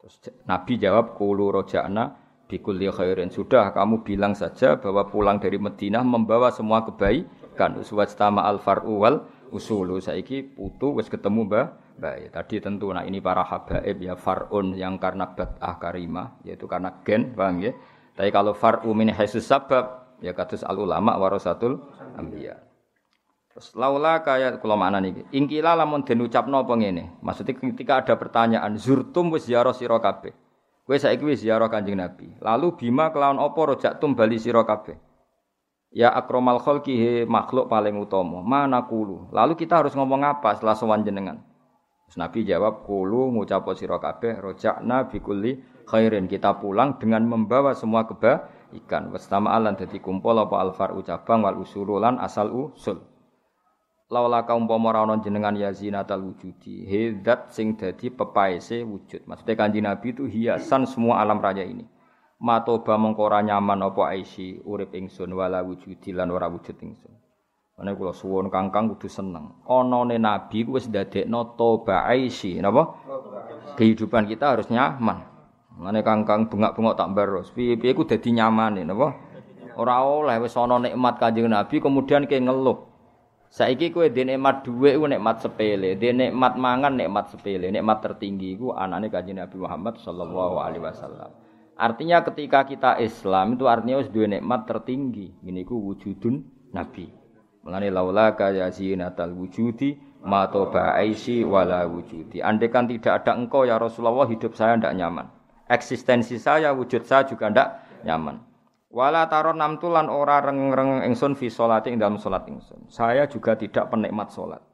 Terus Nabi jawab kulu rojana bikulli khairin. Sudah kamu bilang saja bahwa pulang dari Madinah membawa semua kebaikan. Uswastama al far'u wal usulu. Saiki putu wis ketemu mbah baik tadi tentu nah ini para habaib ya far'un yang karena bat'ah karimah yaitu karena gen paham ya? Tapi kalau far'u min haisus sabab ya kados al ulama warasatul anbiya. Terus laula kaya kula makna niki. Ingkila lamun den ucapno apa ngene. Maksudnya ketika ada pertanyaan zurtum wis ziarah sira kabeh. Kowe saiki wis ziarah Kanjeng Nabi. Lalu bima kelawan apa rojaktum bali sira kabeh. Ya akromal khalqi he makhluk paling utama. Mana kulu. Lalu kita harus ngomong apa setelah sowan jenengan? Terus Nabi jawab kulu ngucap sira kabeh rojakna bikulli khairin. Kita pulang dengan membawa semua keba ikan wastama alan dadi kumpul apa alfar ucabang wal usululan asal usul laula kaum umpama ora ana jenengan ya zinatal wujudi hidat sing dadi pepaese wujud maksudnya kanji nabi itu hiasan semua alam raya ini matoba mengko ora nyaman apa aisi urip ingsun wala wujudi lan ora wujud ingsun Ane kula suwun kangkang kudu seneng. Onone nabi ku wis ndadekno toba aisi, napa? Kehidupan kita harus nyaman. Mane kangkang bengak-bengok tak baros. Piye-piye ku dadi nyamane napa? Ora oleh wis ana nikmat Kanjeng Nabi kemudian ke ngeluh. Saiki kowe dhe nikmat dhuwit ku nikmat sepele, dhe nikmat mangan nikmat sepele, nikmat tertinggi ku anane Kanjeng Nabi Muhammad sallallahu alaihi wasallam. Artinya ketika kita Islam itu artinya wis duwe nikmat tertinggi. Ini ku wujudun Nabi. Mengenai laula kaya zinatal wujudi ma toba wala wujudi. Andai kan tidak ada engkau ya Rasulullah hidup saya tidak nyaman eksistensi saya, wujud saya juga ndak nyaman. Wala taron namtulan ora reng-reng ingsun fi sholati ing dalam salat ingsun. Saya juga tidak penikmat salat.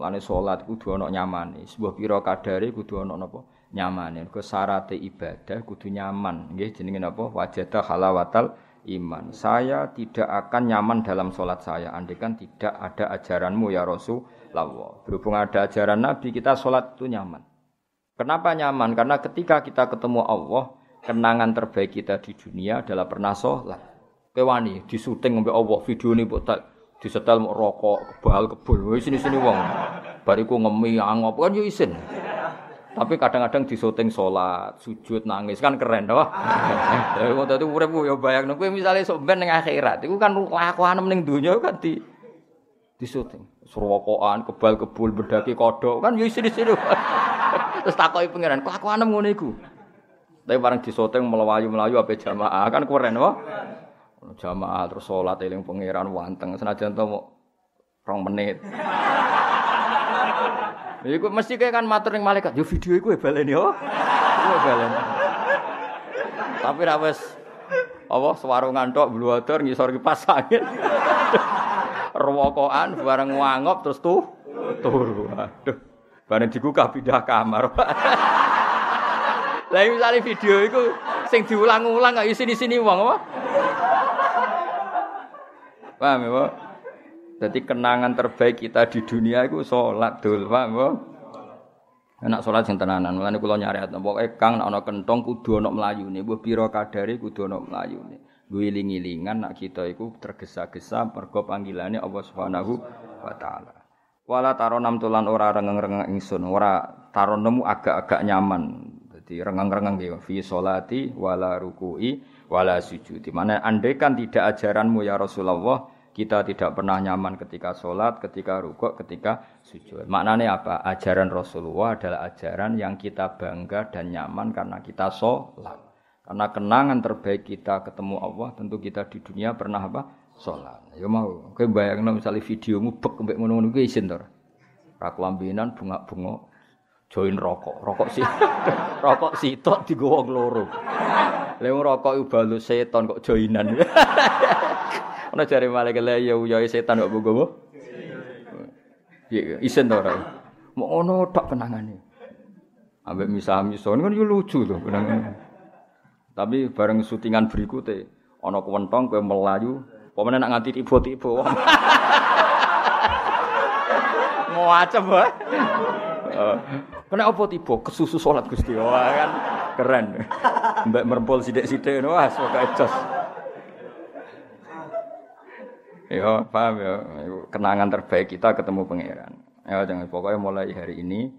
Lane salat kudu ana nyamane. Sebuah pira kadare kudu ana napa? Nyamane. Ke syaratte ibadah kudu nyaman. Nggih jenenge napa? Wajada halawatal iman. Saya tidak akan nyaman dalam salat saya andekan tidak ada ajaranmu ya Rasulullah. Berhubung ada ajaran Nabi, kita salat itu nyaman. Kenapa nyaman? Karena ketika kita ketemu Allah, kenangan terbaik kita di dunia adalah pernah sholat. Kewani di syuting sampai Allah video ini buat disetel mau rokok kebal kebul, sini sini wong. Bariku ngemi angop kan yo isin. Tapi kadang-kadang di syuting sholat, sujud, nangis kan keren, doh. Jadi waktu itu urip yo bayang, kowe misalnya sok ben akhirat, itu kan lakuan ning dunia kan di di Surwokoan, kebal kebul, bedaki kodok, kan yo isin-isin. Terus takoki pangeran, kelakuanem ngono iku. Tapi bareng disoteng melayu-melayu apa jamaah kan keren wah. Jamaah terus salat eling pangeran wanteng senajan to rong menit. Iku mesti kayak kan matur ning malaikat, yo video iku baleni yo. Iku baleni. Tapi ra wis apa swarungan tok bluwador ngisor kipas angin. Rewokokan bareng wangop terus tuh turu. Aduh. Bareng digugah pindah kamar. Lah misalnya video itu sing diulang-ulang gak sini-sini wong apa? Paham ya, Pak? Jadi kenangan terbaik kita di dunia itu sholat dul, paham ya? Enak sholat sing tenanan, mulane kula nyari pokoke Kang nek ana kentong kudu ana mlayune, mbuh pira kadare kudu ana mlayune. Guling-gilingan nak kita iku tergesa-gesa mergo panggilane Allah Subhanahu wa taala. Wala taronam tulan ora rengeng-rengeng ingsun, ora taronemu agak-agak nyaman. Jadi rengeng-rengeng gitu. Fi solati wala ruku'i wala sujudi. Mana andaikan tidak ajaranmu ya Rasulullah, kita tidak pernah nyaman ketika sholat, ketika rukuk, ketika sujud. Maknanya apa? Ajaran Rasulullah adalah ajaran yang kita bangga dan nyaman karena kita sholat. Karena kenangan terbaik kita ketemu Allah, tentu kita di dunia pernah apa? sholat. Ya mau, kowe bayangno misale videomu bek mbek ngono-ngono kuwi isin bunga-bunga join rokok. Rokok sih. rokok sitok digo wong loro. Lha rokok iku balus setan kok joinan. Ana jare malaikat lha ya uyoe setan kok bogo. Iya, isen to ora. Mau ngono tok kenangane. Ambek misah-misah kan yo lucu to kenangan. Tapi bareng syutingan berikutnya ana kewentong kowe melayu, pemene nak nganti tiba-tiba. Ngwacem wae. Eh, Kena apa tiba? Kesusu salat Gusti. Wah kan keren. Mbak merempol ngono wah pokoke jos. Ya, paham ya. Kenangan terbaik kita ketemu pangeran. Ya, jangan pokoknya mulai hari ini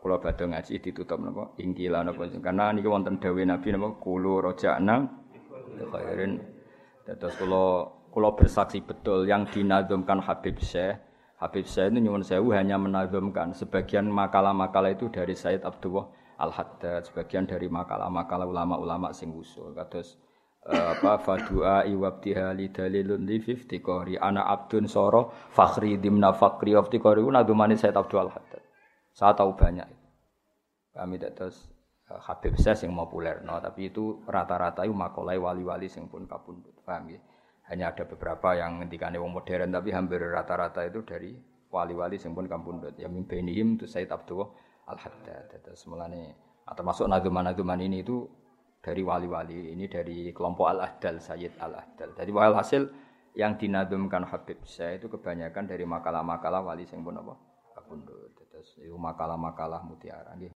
kula badhe ngaji ditutup napa? Ingkila napa? Karena niki wonten dawuh Nabi napa? Kulo roja'na khairin. Dados kula kula bersaksi betul yang dinazumkan Habib Syekh. Habib Syekh itu nyuwun sewu hanya menazumkan. Sebagian makalah-makalah itu dari Said Abdullah Al-Haddad, sebagian dari makalah-makalah ulama-ulama sing usul. Kados uh, apa fadua iwabtiha li dalilun li fiftikori ana abdun soro fakhri dimna fakri iftikori nadumani Said Abdul Haddad. Saya tahu banyak. Kami tidak terus uh, Habib Syekh yang populer, no, tapi itu rata-rata itu makolai wali-wali sing pun kapundut. Paham ya? Hanya ada beberapa yang ngendikane wong modern tapi hampir rata-rata itu dari wali-wali sing pun kapundut. Ya mimpenihim itu Said Abdul Al-Haddad. Terus mulane termasuk nazuman-nazuman ini itu dari wali-wali ini dari kelompok Al-Ahdal Sayyid Al-Ahdal. Jadi hasil yang dinadumkan Habib saya itu kebanyakan dari makalah-makalah wali sing pun apa kapundut. Terus itu makalah-makalah mutiara nggih.